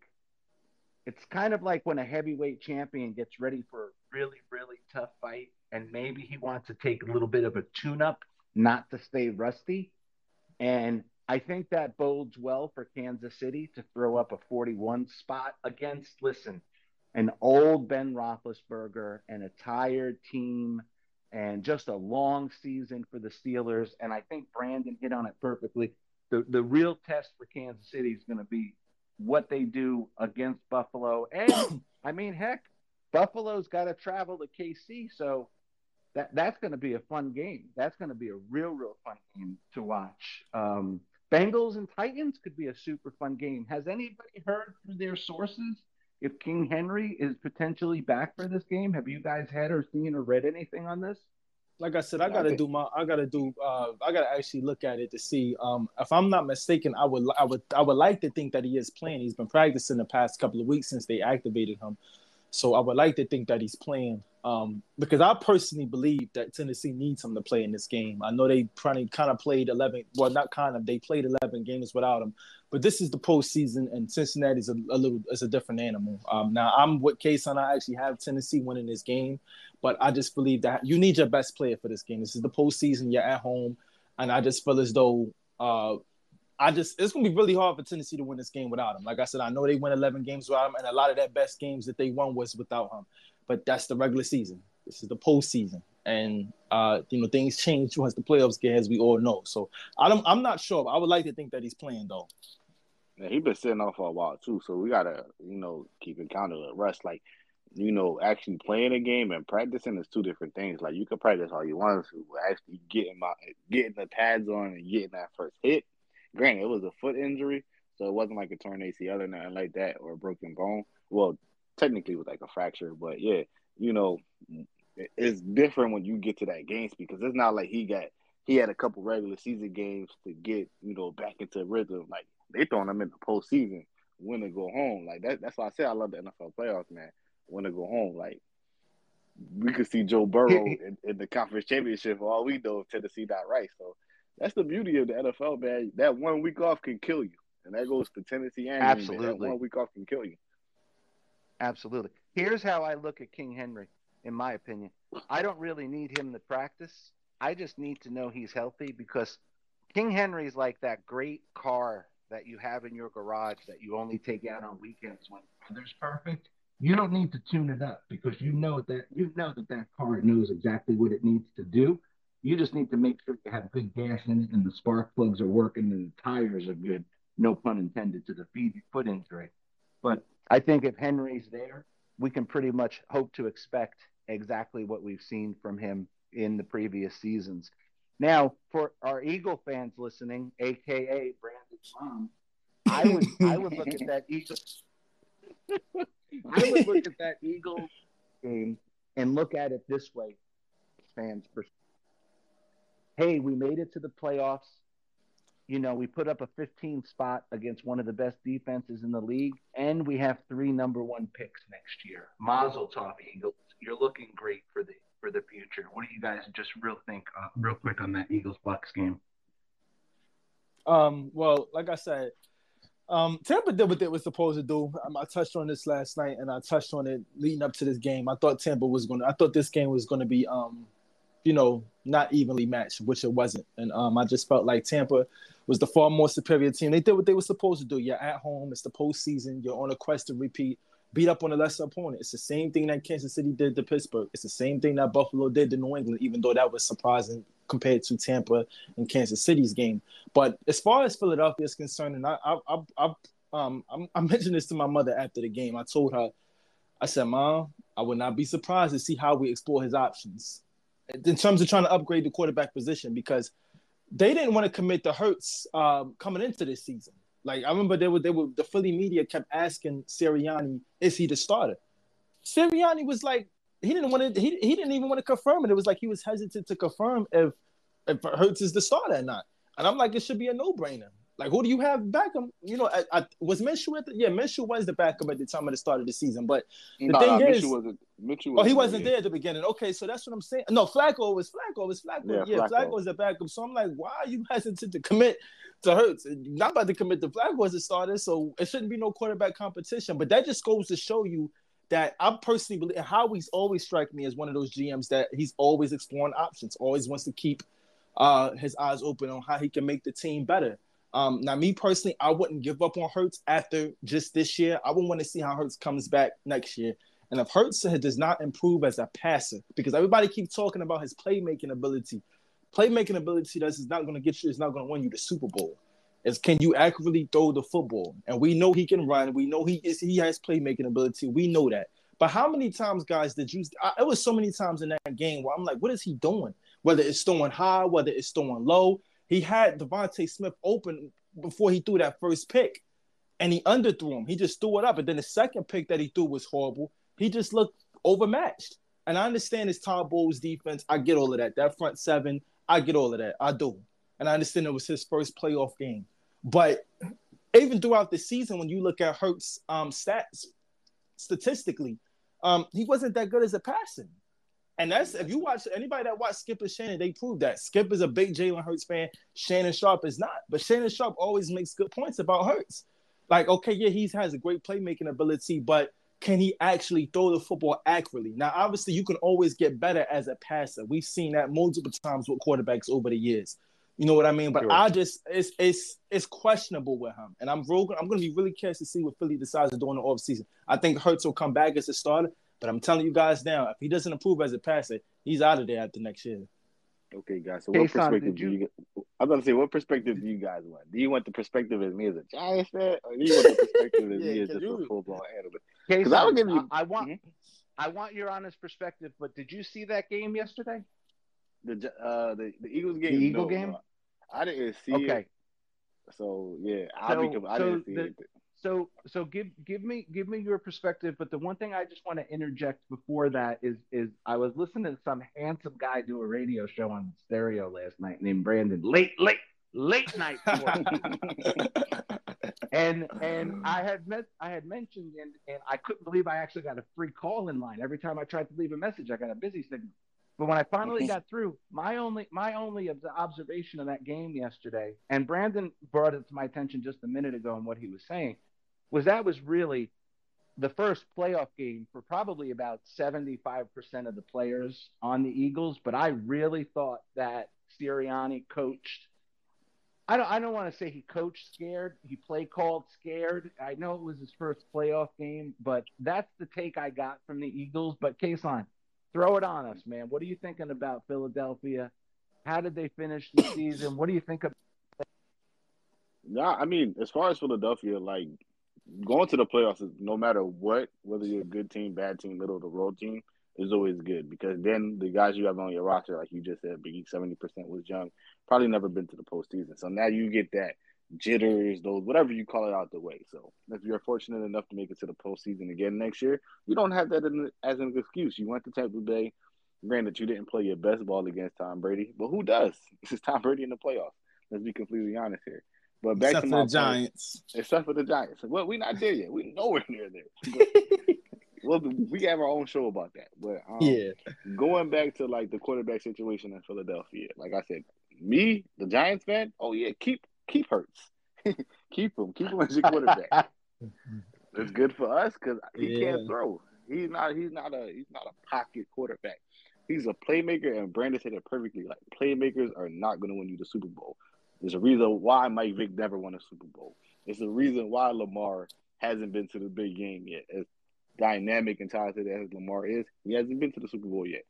it's kind of like when a heavyweight champion gets ready for a really, really tough fight, and maybe he wants to take a little bit of a tune up, not to stay rusty. And I think that bodes well for Kansas City to throw up a 41 spot against, listen, an old Ben Roethlisberger and a tired team and just a long season for the Steelers. And I think Brandon hit on it perfectly. The, the real test for Kansas City is going to be what they do against Buffalo. And I mean, heck, Buffalo's got to travel to KC, so that that's going to be a fun game. That's going to be a real, real fun game to watch. Um, Bengals and Titans could be a super fun game. Has anybody heard through their sources if King Henry is potentially back for this game? Have you guys had or seen or read anything on this? Like I said, I gotta do my, I gotta do, uh, I gotta actually look at it to see. Um, if I'm not mistaken, I would, I would, I would like to think that he is playing. He's been practicing the past couple of weeks since they activated him, so I would like to think that he's playing. Um, because I personally believe that Tennessee needs him to play in this game. I know they probably kind of played 11, well, not kind of, they played 11 games without him, but this is the postseason, and Cincinnati is a, a little, is a different animal. Um, now I'm with Kason, I actually have Tennessee winning this game, but I just believe that you need your best player for this game. This is the postseason, you're at home, and I just feel as though, uh, I just it's gonna be really hard for Tennessee to win this game without him. Like I said, I know they win 11 games without him, and a lot of that best games that they won was without him but that's the regular season. This is the postseason, and uh, you know things change once the playoffs get, as we all know. So I don't, I'm not sure. I would like to think that he's playing though. Yeah, he been sitting off for a while too, so we gotta you know keep in count of the rest. Like you know, actually playing a game and practicing is two different things. Like you can practice all you want to, but actually getting my getting the pads on and getting that first hit. Granted, it was a foot injury, so it wasn't like a torn ACL or nothing like that or a broken bone. Well, technically was like a fracture, but yeah, you know, it's different when you get to that game speed because it's not like he got he had a couple regular season games to get you know back into rhythm. Like they throwing him in the postseason, win and go home. Like that. That's why I say I love the NFL playoffs, man. Win and go home. Like we could see Joe Burrow in, in, the conference championship. For all we know, Tennessee not right. So that's the beauty of the NFL, man. That one week off can kill you, and that goes to Tennessee and absolutely. That one week off can kill you. Absolutely. Here's how I look at King Henry, in my opinion. I don't really need him to practice. I just need to know he's healthy because King Henry is like that great car that you have in your garage that you only take out on weekends when the weather's perfect. You don't need to tune it up because you know that you know that that car knows exactly what it needs to do. You just need to make sure you have good gas in it and the spark plugs are working and the tires are good. No pun intended to the feed foot injury. But I think if Henry's there, we can pretty much hope to expect exactly what we've seen from him in the previous seasons. Now, for our Eagle fans listening, aka Brandon's mom, I would I would look at that Eagle I would look at that Eagle game and look at it this way, fans. Hey, we made it to the playoffs you know, we put up a 15 spot against one of the best defenses in the league, and we have three number one picks next year. Mazel tov, Eagles. You're looking great for the for the future. What do you guys just real think uh, real quick on that Eagles Bucks game? Um, well, like I said, um, Tampa did what they were supposed to do. Um, I touched on this last night, and I touched on it leading up to this game. I thought Tampa was going to. I thought this game was going to be, um, you know, not evenly matched, which it wasn't. And um, I just felt like Tampa was the far more superior team. They did what they were supposed to do. You're at home. It's the postseason. You're on a quest to repeat, beat up on a lesser opponent. It's the same thing that Kansas City did to Pittsburgh. It's the same thing that Buffalo did to New England, even though that was surprising compared to Tampa and Kansas City's game. But as far as Philadelphia is concerned, and I, I, I, I um, I mentioned this to my mother after the game. I told her, I said, Mom, I would not be surprised to see Howie explore his options in terms of trying to upgrade the quarterback position because – they didn't want to commit to Hurts um, coming into this season. Like I remember they were they were the Philly media kept asking Sirianni, is he the starter? Sirianni was like, he didn't want to he, he didn't even want to confirm it. It was like he was hesitant to confirm if if Hurts is the starter or not. And I'm like, it should be a no-brainer. Like, who do you have backup? You know, I, I, was Minshew at the, yeah, Minshew was the backup at the time of the start of the season. But the nah, thing nah, is, Minshew wasn't, Minshew oh, he wasn't there at the beginning. Okay, so that's what I'm saying. No, Flacco was Flacco was Flacco. Yeah, Yeah, Flacco. Flacco was the backup. So I'm like, why are you hesitant to commit to Hurts? Not about to commit to Flacco as a starter, so it shouldn't be no quarterback competition. But that just goes to show you that I personally believe Howie's always strike me as one of those GMs that he's always exploring options, always wants to keep uh, his eyes open on how he can make the team better. Um, now, me personally, I wouldn't give up on Hurts after just this year. I would want to see how Hurts comes back next year. And if Hurts does not improve as a passer, because everybody keeps talking about his playmaking ability, playmaking ability that is not going to get you, is not going to win you the Super Bowl. is can you accurately throw the football? And we know he can run. We know he is he has playmaking ability. We know that. But how many times, guys, did you? I, it was so many times in that game where I'm like, what is he doing? Whether it's throwing high, whether it's throwing low. He had DeVonta Smith open before he threw that first pick, and he underthrew him. He just threw it up, and then the second pick that he threw was horrible. He just looked overmatched. And I understand it's Todd Bowles' defense. I get all of that. That front seven, I get all of that. I do. And I understand it was his first playoff game. But even throughout the season, when you look at Hurts' um, stats statistically, um, he wasn't that good as a passer. And that's if you watch anybody that watched Skip and Shannon, they proved that. Skip is a big Jalen Hurts fan. Shannon Sharpe is not. But Shannon Sharpe always makes good points about Hurts. Like, okay, yeah, he has a great playmaking ability, but can he actually throw the football accurately? Now, obviously, you can always get better as a passer. We've seen that multiple times with quarterbacks over the years. You know what I mean? But sure. I just it's it's it's questionable with him. And I'm real, I'm gonna be really curious to see what Philly decides to do in the offseason. I think Hurts will come back as a starter, but I'm telling you guys now, if he doesn't improve as a passer, he's out of there after next year. Okay, guys. So what perspective do you? I'm gonna say, what perspective do you guys want? Do you want the perspective as me as a Giants fan, or do you want the perspective as yeah, me as just you, a football analyst? Because I will give you. I, I want. Mm-hmm. I want your honest perspective. But did you see that game yesterday? The uh the, the Eagles game. The Eagle no, game. I didn't see it. okay. it. So yeah, I'll so, be. I so didn't see the, it. So so give give me give me your perspective. But the one thing I just want to interject before that is is I was listening to some handsome guy do a radio show on stereo last night named Brandon. Late late late night. and and I had met I had mentioned and and I couldn't believe I actually got a free call in line. Every time I tried to leave a message, I got a busy signal. But when I finally got through, my only my only observation of that game yesterday, and Brandon brought it to my attention just a minute ago in what he was saying, was that was really the first playoff game for probably about 75% of the players on the Eagles. But I really thought that Sirianni coached. I don't, I don't want to say he coached scared. He play called scared. I know it was his first playoff game, but that's the take I got from the Eagles. But Kason, throw it on us, man. What are you thinking about Philadelphia? How did they finish the season? What do you think of? Yeah, I mean, as far as Philadelphia, like going to the playoffs, is no matter what, whether you're a good team, bad team, middle of the road team, is always good because then the guys you have on your roster, like you just said, Biggie, seventy percent was young, probably never been to the postseason. So now you get that jitters, those whatever you call it out the way. So if you're fortunate enough to make it to the postseason again next year, you don't have that as an excuse. You went to Tampa Bay. Granted, you didn't play your best ball against Tom Brady, but who does? This is Tom Brady in the playoffs. Let's be completely honest here. But back except to the Giants. except for the Giants. Well, we're not there yet. We're nowhere near there. well, we have our own show about that. But um, yeah, going back to like the quarterback situation in Philadelphia, like I said, me, the Giants fan, oh yeah, keep keep Hurts. keep him. Keep him as your quarterback. it's good for us because he yeah. can't throw. He's not. He's not a. He's not a pocket quarterback. He's a playmaker, and Brandon said it perfectly. Like playmakers are not going to win you the Super Bowl. There's a reason why Mike Vick never won a Super Bowl. It's the reason why Lamar hasn't been to the big game yet. As dynamic and talented as Lamar is, he hasn't been to the Super Bowl yet.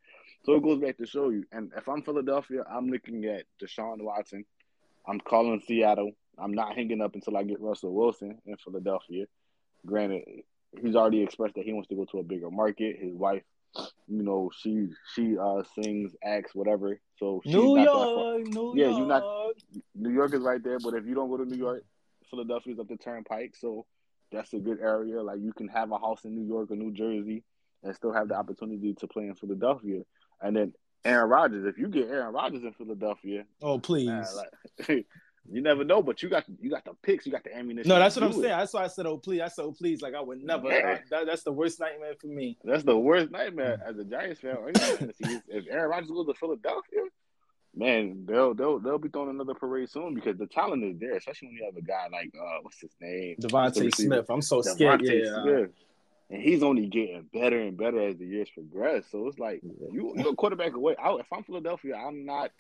So it goes back to show you. And if I'm Philadelphia, I'm looking at Deshaun Watson. I'm calling Seattle. I'm not hanging up until I get Russell Wilson in Philadelphia. Granted, he's already expressed that he wants to go to a bigger market. His wife, you know, she she uh sings, acts, whatever. So New York, New yeah, York. you not New York is right there, but if you don't go to New York, Philadelphia's up the turnpike. So that's a good area. Like you can have a house in New York or New Jersey and still have the opportunity to play in Philadelphia. And then Aaron Rodgers, if you get Aaron Rodgers in Philadelphia, oh please, like, You never know, but you got you got the picks, you got the ammunition. No, that's what I'm it. saying. That's why I said, "Oh please." I said, "Oh please." Like I would never. I, that, that's the worst nightmare for me. That's the worst nightmare as a Giants fan. if Aaron Rodgers goes to Philadelphia, man, they'll they'll they'll be throwing another parade soon because the talent is there, especially when you have a guy like uh, what's his name, DeVonta Smith. I'm so DeVonta scared. Yeah. Smith. And he's only getting better and better as the years progress. So it's like you you're a quarterback away. I, if I'm Philadelphia, I'm not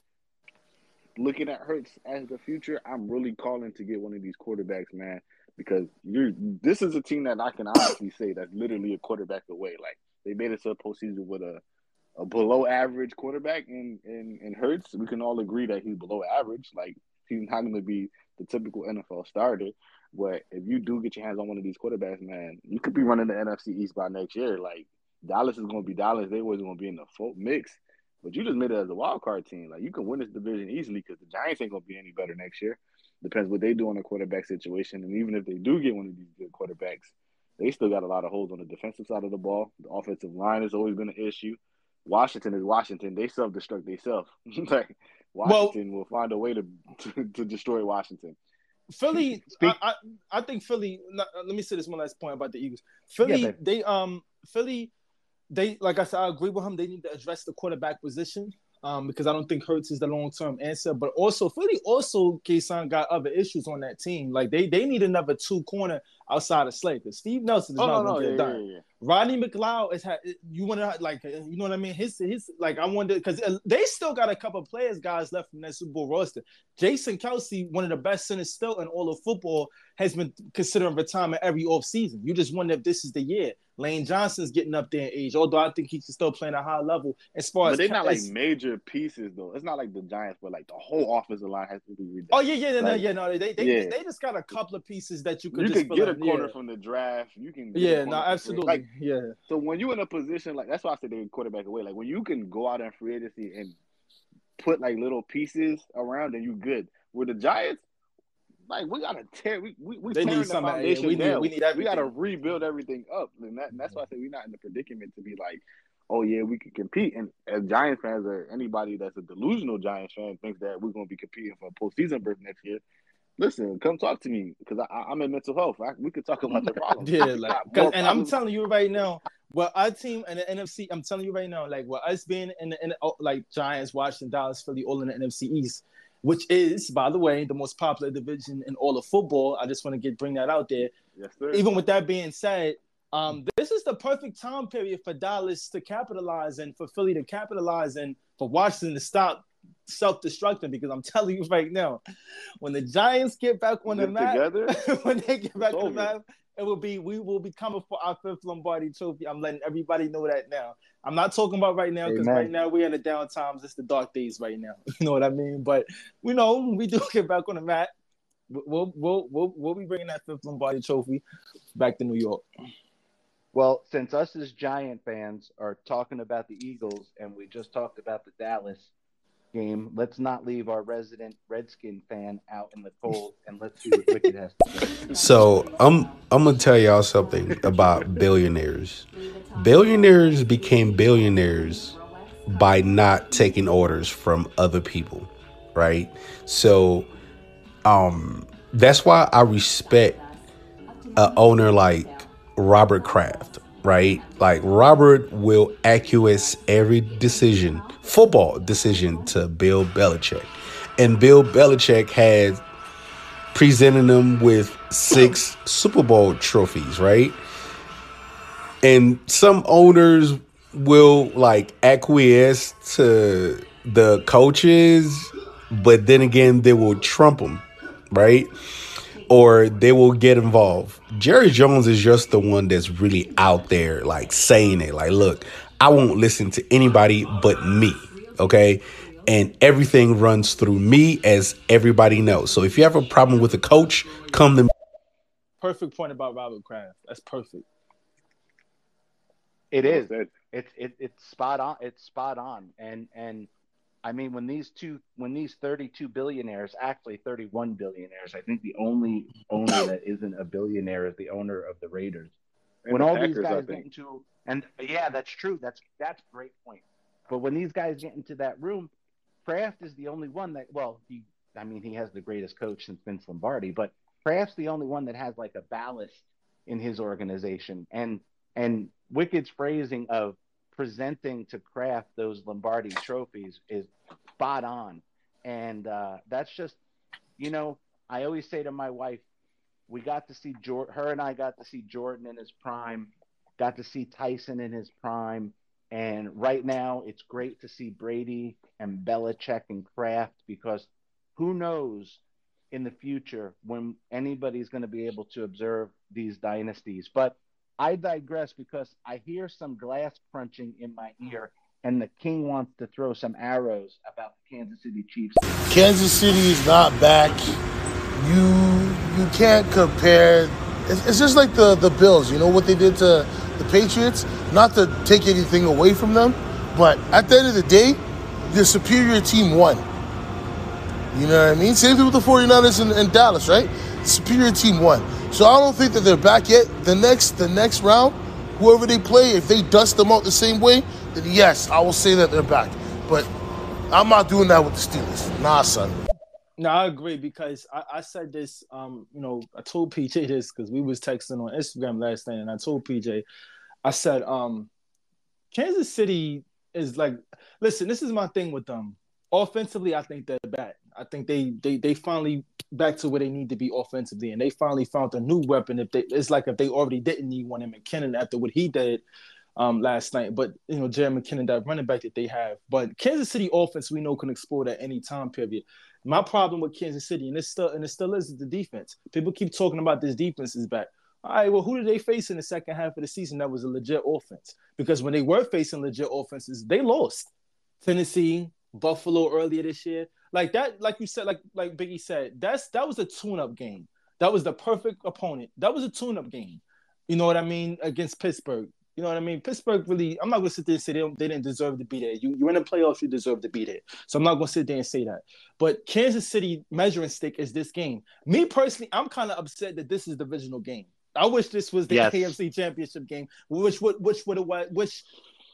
looking at Hurts as the future, I'm really calling to get one of these quarterbacks, man, because you're this is a team that I can honestly say that's literally a quarterback away. Like they made it to a postseason with a a below average quarterback in in in Hurts. We can all agree that he's below average. Like he's not going to be the typical NFL starter. But if you do get your hands on one of these quarterbacks, man, you could be running the NFC East by next year. Like Dallas is going to be Dallas. They always going to be in the full mix. But you just made it as a wild card team. Like you can win this division easily because the Giants ain't to be any better next year. Depends what they do on the quarterback situation. And even if they do get one of these good quarterbacks, they still got a lot of holes on the defensive side of the ball. The offensive line has always been an issue. Washington is Washington. They self destruct themselves. like Washington well, will find a way to, to, to destroy Washington. Philly, I, I, I think Philly. Let me say this one last point about the Eagles. Philly, yeah, they um Philly, they like I said, I agree with him. They need to address the quarterback position um, because I don't think Hurts is the long term answer. But also, Philly also, Kason got other issues on that team. Like they they need another two corner outside of Slay because Steve Nelson is oh, not no, going to no, get yeah, done. Yeah, yeah. Rodney McLeod is ha- you want to like you know what I mean? His his like I wonder because uh, they still got a couple players guys left from that Super Bowl roster. Jason Kelce, one of the best centers still in all of football, has been considering retirement every off season. You just wonder if this is the year. Lane Johnson's getting up there in age, although I think he's still playing a high level as far but as. they're not like major pieces though. It's not like the Giants, but like the whole offensive line has to be redone. Oh yeah, yeah, like, no, yeah, no, they they, yeah. they just got a couple of pieces that you could. You could get a corner yeah. from the draft. You can. yeah, no, absolutely. Like, yeah. So when you're in a position like that's why I said they quarterback away. Like when you can go out in free agency and put like little pieces around, and you good. With the Giants, like we gotta tear. We we, we the foundation we down. Need, we need. We gotta rebuild everything up, and, that, and that's why I mm-hmm. say we're not in the predicament to be like, oh yeah, we can compete. And as Giants fans or anybody that's a delusional Giants fan thinks that we're gonna be competing for a postseason berth next year. Listen, come talk to me because I, am in mental health. I, we could talk about the problems. yeah, like, and I'm telling you right now, well, our team and the NFC, I'm telling you right now, like, well, us being in the, in the, oh, like Giants, Washington, Dallas, Philly, all in the NFC East which is, by the way, the most popular division in all of football. I just want to get bring that out there. Yes, sir. Even with that being said, um, this is the perfect time period for Dallas to capitalize and for Philly to capitalize and for Washington to stop self-destructing because I'm telling you right now, when the Giants get back on get the map, when they get back on the map, it will be we will be coming for our fifth Lombardi trophy. I'm letting everybody know that now. I'm not talking about right now because right now we're in the down times. It's the dark days right now. You know what I mean? But we know when we do get back on the mat. We'll we'll we'll, we'll be bringing that fifth Lombardi trophy back to New York. Well, since us as Giant fans are talking about the Eagles and we just talked about the Dallas game, let's not leave our resident Redskin fan out in the cold and let's see what Wicked has to say. So I'm I'm gonna tell y'all something about billionaires. Billionaires became billionaires by not taking orders from other people, right? So um that's why I respect a owner like Robert Kraft, right? Like Robert will acquiesce every decision, football decision to Bill Belichick. And Bill Belichick had presented them with six Super Bowl trophies, right? And some owners will like acquiesce to the coaches, but then again, they will trump them, right? Or they will get involved. Jerry Jones is just the one that's really out there, like saying it, like, look, I won't listen to anybody but me. Okay. And everything runs through me, as everybody knows. So if you have a problem with a coach, come to me. Perfect point about Robert Kraft. That's perfect. It is. It's it, it's spot on. It's spot on. And and I mean, when these two, when these 32 billionaires, actually 31 billionaires, I think the only owner that isn't a billionaire is the owner of the Raiders. And when the all Packers, these guys get into, and yeah, that's true. That's that's a great point. But when these guys get into that room, Kraft is the only one that, well, he, I mean, he has the greatest coach since Vince Lombardi, but Kraft's the only one that has like a ballast in his organization. And and Wicked's phrasing of presenting to Kraft those Lombardi trophies is spot on. And uh, that's just, you know, I always say to my wife, we got to see Jordan, her and I got to see Jordan in his prime, got to see Tyson in his prime. And right now, it's great to see Brady and Belichick and Kraft because who knows in the future when anybody's going to be able to observe these dynasties. But I digress because I hear some glass crunching in my ear, and the king wants to throw some arrows about the Kansas City Chiefs. Kansas City is not back. you you can't compare. It's, it's just like the the Bills. You know what they did to the Patriots. Not to take anything away from them, but at the end of the day, the superior team won. You know what I mean? Same thing with the 49ers in, in Dallas, right? Superior team won. So I don't think that they're back yet. The next the next round, whoever they play, if they dust them out the same way, then yes, I will say that they're back. But I'm not doing that with the Steelers. Nah, son. No, I agree because I, I said this. Um, you know, I told PJ this because we was texting on Instagram last night, and I told PJ, I said, um, Kansas City is like, listen, this is my thing with them. Offensively, I think they're bad. I think they they they finally back to where they need to be offensively, and they finally found a new weapon. If they, it's like if they already didn't need one in McKinnon after what he did um, last night. But you know, Jerry McKinnon, that running back that they have. But Kansas City offense, we know can explode at any time period. My problem with Kansas City, and it still and it still is the defense. People keep talking about this defense is back. All right, well, who did they face in the second half of the season that was a legit offense? Because when they were facing legit offenses, they lost. Tennessee, Buffalo earlier this year. Like that, like you said, like like Biggie said, that's that was a tune-up game. That was the perfect opponent. That was a tune-up game. You know what I mean? Against Pittsburgh. You know what I mean? Pittsburgh really, I'm not going to sit there and say they, they didn't deserve to be there. You, you're in the playoffs, you deserve to be there. So I'm not going to sit there and say that. But Kansas City measuring stick is this game. Me personally, I'm kind of upset that this is the divisional game. I wish this was the Yes. AFC Championship game, which would which would have which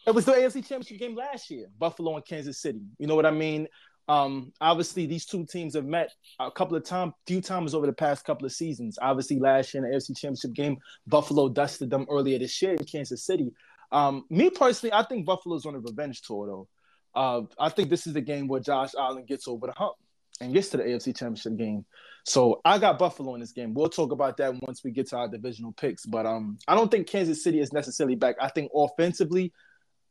it was the AFC Championship game last year, Buffalo and Kansas City. You know what I mean? Um, obviously, these two teams have met a couple of times, few times over the past couple of seasons. Obviously, last year in the AFC Championship game, Buffalo dusted them earlier this year in Kansas City. Um, me personally, I think Buffalo's on a revenge tour, though. Uh, I think this is the game where Josh Allen gets over the hump and gets to the AFC Championship game. So I got Buffalo in this game. We'll talk about that once we get to our divisional picks. But um, I don't think Kansas City is necessarily back. I think offensively,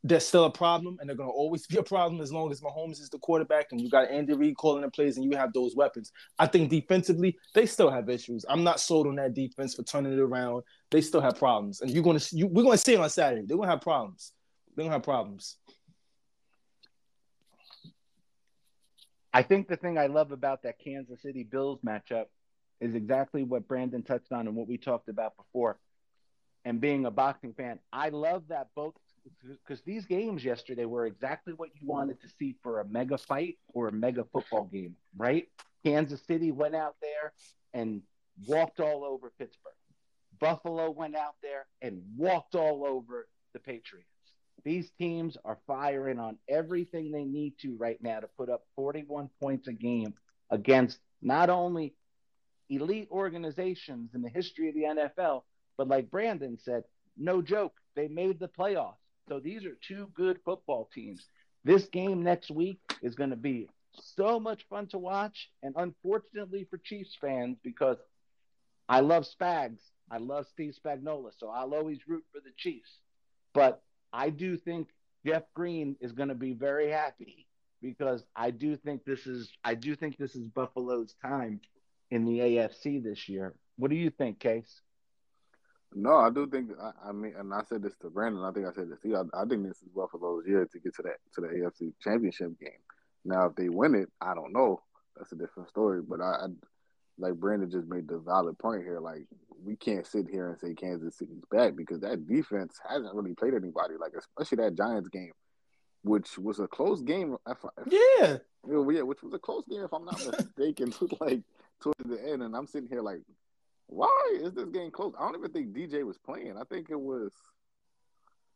they're still a problem, and they're going to always be a problem as long as Mahomes is the quarterback and you got Andy Reid calling the plays and you have those weapons. I think defensively, they still have issues. I'm not sold on that defense for turning it around. They still have problems, and you're going to you, we're going to see it on Saturday. They're going to have problems. They're going to have problems. I think the thing I love about that Kansas City Bills matchup is exactly what Brandon touched on and what we talked about before. And being a boxing fan, I love that both because these games yesterday were exactly what you wanted to see for a mega fight or a mega football game, right? Kansas City went out there and walked all over Pittsburgh. Buffalo went out there and walked all over the Patriots. These teams are firing on everything they need to right now to put up 41 points a game against not only elite organizations in the history of the NFL, but like Brandon said, no joke, they made the playoffs. So these are two good football teams. This game next week is going to be so much fun to watch. And unfortunately for Chiefs fans, because I love Spags, I love Steve Spagnuolo, so I'll always root for the Chiefs. But I do think Jeff Green is going to be very happy because I do think this is I do think this is Buffalo's time in the AFC this year. What do you think, Case? No, I do think. I, I mean, and I said this to Brandon. I think I said this to you. I, I think this is Buffalo's year to get to that to the AFC Championship game. Now, if they win it, I don't know. That's a different story. But I, I like Brandon just made the valid point here. Like we can't sit here and say Kansas City's back because that defense hasn't really played anybody. Like especially that Giants game, which was a close game. If, if, Yeah, yeah, which was a close game if I'm not mistaken. like towards the end, and I'm sitting here like, why is this game close? I don't even think DJ was playing. I think it was.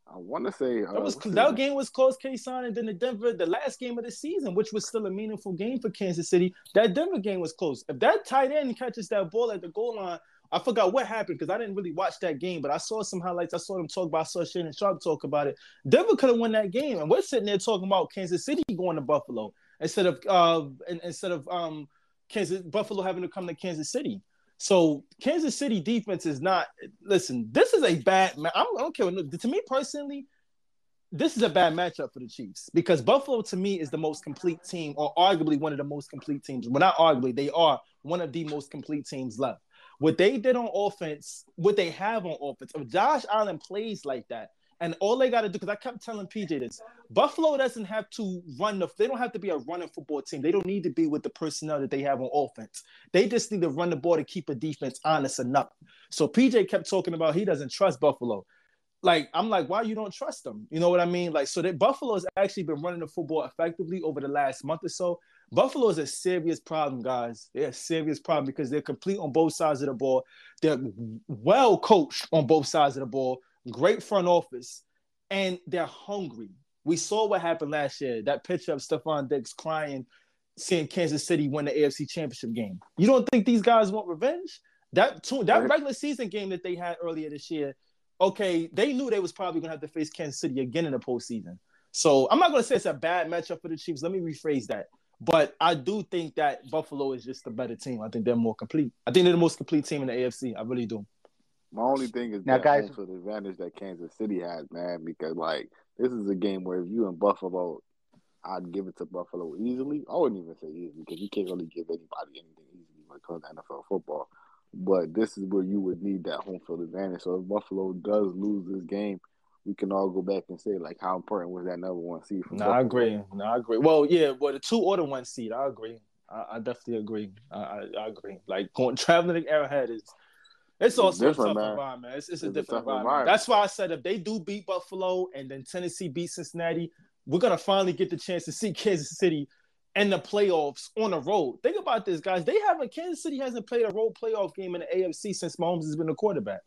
I want to say uh, that was that game was close, Kason, and then the Denver, the last game of the season, which was still a meaningful game for Kansas City. That Denver game was close. If that tight end catches that ball at the goal line, I forgot what happened because I didn't really watch that game, but I saw some highlights. I saw them talk about. I saw Shannon Sharpe talk about it. Denver could have won that game, and we're sitting there talking about Kansas City going to Buffalo instead of uh instead of um Kansas Buffalo having to come to Kansas City. So Kansas City defense is not. Listen, this is a bad. ma- I don't care. what- To me personally, this is a bad matchup for the Chiefs because Buffalo, to me, is the most complete team, or arguably one of the most complete teams. Well, not arguably, they are one of the most complete teams left. What they did on offense, what they have on offense, if Josh Allen plays like that, And all they got to do, because I kept telling PJ this, Buffalo doesn't have to run the. They don't have to be a running football team. They don't need to be with the personnel that they have on offense. They just need to run the ball to keep a defense honest enough. So PJ kept talking about he doesn't trust Buffalo. Like I'm like, why you don't trust them? You know what I mean? Like, so that Buffalo has actually been running the football effectively over the last month or so. Buffalo is a serious problem, guys. They're a serious problem because they're complete on both sides of the ball. They're well coached on both sides of the ball great front office, and they're hungry. We saw what happened last year. That picture of Stefon Diggs crying, seeing Kansas City win the AFC Championship game. You don't think these guys want revenge? That that regular season game that they had earlier this year, okay, they knew they was probably gonna have to face Kansas City again in the postseason. So I'm not gonna say it's a bad matchup for the Chiefs. Let me rephrase that. But I do think that Buffalo is just a better team. I think they're more complete. I think they're the most complete team in the AFC. I really do. My only thing is now, that guys, home field advantage that Kansas City has, man, because like this is a game where if you in Buffalo, I'd give it to Buffalo easily. I wouldn't even say easily because you can't really give anybody anything easily when it comes to NFL football. But this is where you would need that home field advantage. So if Buffalo does lose this game, we can all go back and say like how important was that number one seed? no, I agree. No, I agree. Well, yeah, well the two or the one seed, I agree. I, I definitely agree. I, I, I, agree. Like going traveling to Arrowhead is it's also a tough man. environment. It's, it's, it's a different environment. That's why I said if they do beat Buffalo and then Tennessee beat Cincinnati, we're gonna finally get the chance to see Kansas City in the playoffs on the road. Think about this, guys. They haven't Kansas City hasn't played a road playoff game in the AFC since Mahomes has been the quarterback.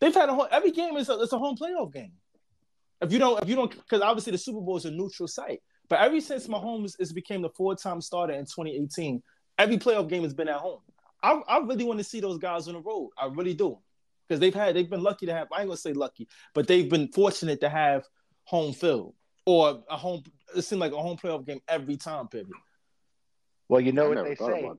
They've had a whole, every game is a, it's a home playoff game. If you don't, if you don't, because obviously the Super Bowl is a neutral site. But ever since Mahomes is became the four-time starter in 2018, every playoff game has been at home. I, I really want to see those guys on the road. I really do. Because they've had they've been lucky to have, I ain't gonna say lucky, but they've been fortunate to have home field or a home it seemed like a home playoff game every time period. Well, you know I what they say.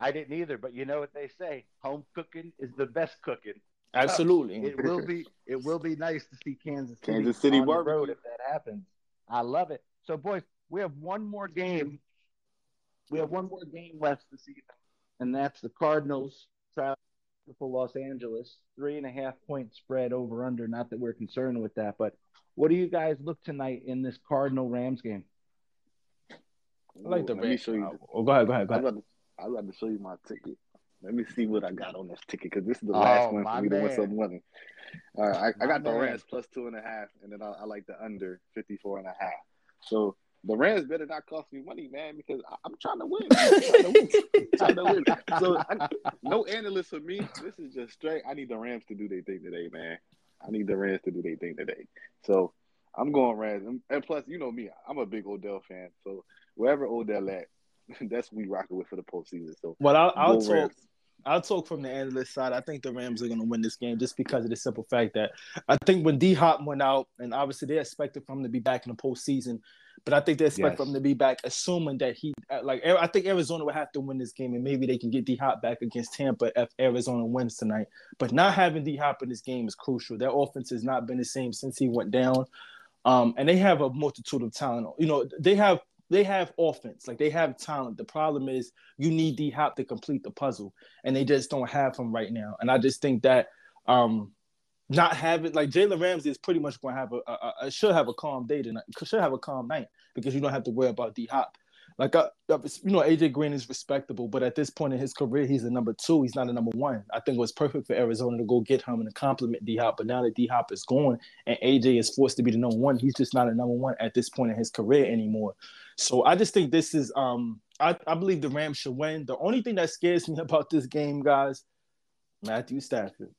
I didn't either, but you know what they say: home cooking is the best cooking. Absolutely, it will be. It will be nice to see Kansas City, Kansas City on the road if that happens. I love it. So, boys, we have one more game. We have one more game left this evening and that's the Cardinals travel for Los Angeles, three and a half point spread over under. Not that we're concerned with that, but what do you guys look tonight in this Cardinal Rams game? I like the Rams. Show you. Oh, go ahead, go ahead, go ahead. I'd like to show you my ticket. Let me see what I got on this ticket because this is the oh, last oh, one for me man. to win some money. All right, I, I got the Rams plus two and a half, and then I, I like the under 54 and a half. So the Rams better not cost me money, man, because I, am trying to win. Trying to win. trying to win. So I, no analyst for me. This is just straight. I need the Rams to do their thing today, man. I need the Rams to do their thing today. So I'm going Rams. And plus, you know me, I'm a big Odell fan. So wherever Odell at, that's we rocking with for the postseason. So well, I'll, I'll talk. Rams. I'll talk from the analyst side. I think the Rams are going to win this game just because of the simple fact that I think when D Hop went out, and obviously they expected for him to be back in the postseason, but I think they expect yes. him to be back, assuming that he like. I think Arizona would have to win this game, and maybe they can get D Hop back against Tampa if Arizona wins tonight. But not having D Hop in this game is crucial. Their offense has not been the same since he went down, um, and they have a multitude of talent. You know, they have they have offense, like they have talent. The problem is you need D Hop to complete the puzzle, and they just don't have him right now. And I just think that um, not having like Jalen Ramsey is pretty much going to have a, a, a, should have a calm day tonight. Should have a calm night because you don't have to worry about D Hop. Like uh, uh you know, AJ Green is respectable, but at this point in his career, he's a number two. He's not a number one. I think it was perfect for Arizona to go get him and to compliment D Hop. But now that D Hop is gone and AJ is forced to be the number one, he's just not a number one at this point in his career anymore. So I just think this is um I, I believe the Rams should win. The only thing that scares me about this game, guys, Matthew Stafford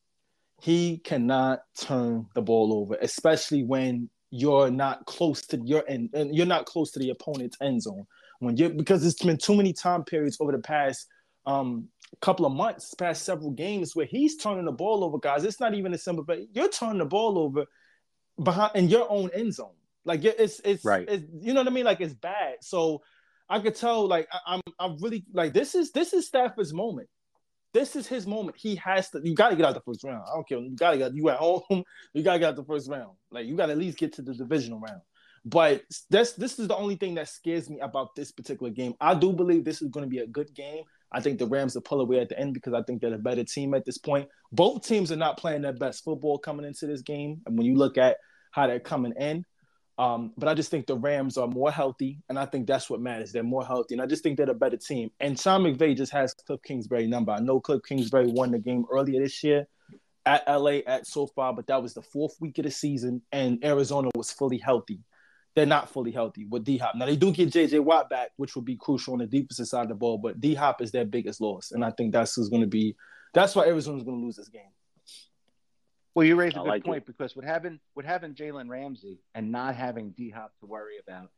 he cannot turn the ball over, especially when you're not close to your end and you're not close to the opponent's end zone. When you because it's been too many time periods over the past um, couple of months, past several games where he's turning the ball over, guys. It's not even a simple, but you're turning the ball over behind in your own end zone. Like it's it's right. It's, you know what I mean? Like it's bad. So I could tell, like I, I'm I'm really like this is this is Stafford's moment. This is his moment. He has to. You got to get out the first round. I don't care. You got to get. You at home. You got to get out the first round. Like you got to at least get to the divisional round. But that's this is the only thing that scares me about this particular game. I do believe this is going to be a good game. I think the Rams will pull away at the end because I think they're a better team at this point. Both teams are not playing their best football coming into this game. And when you look at how they're coming in, um, but I just think the Rams are more healthy, and I think that's what matters. They're more healthy, and I just think they're a better team. And Sean McVay just has Cliff Kingsbury number. I know Cliff Kingsbury won the game earlier this year at LA at SoFi, but that was the fourth week of the season, and Arizona was fully healthy. They're not fully healthy with D Hop. Now they do get JJ Watt back, which will be crucial on the defensive side of the ball, but D Hop is their biggest loss, and I think that's who's going to be. That's why Arizona's going to lose this game. Well, you raise a I good like point because with having what having Jalen Ramsey and not having D Hop to worry about,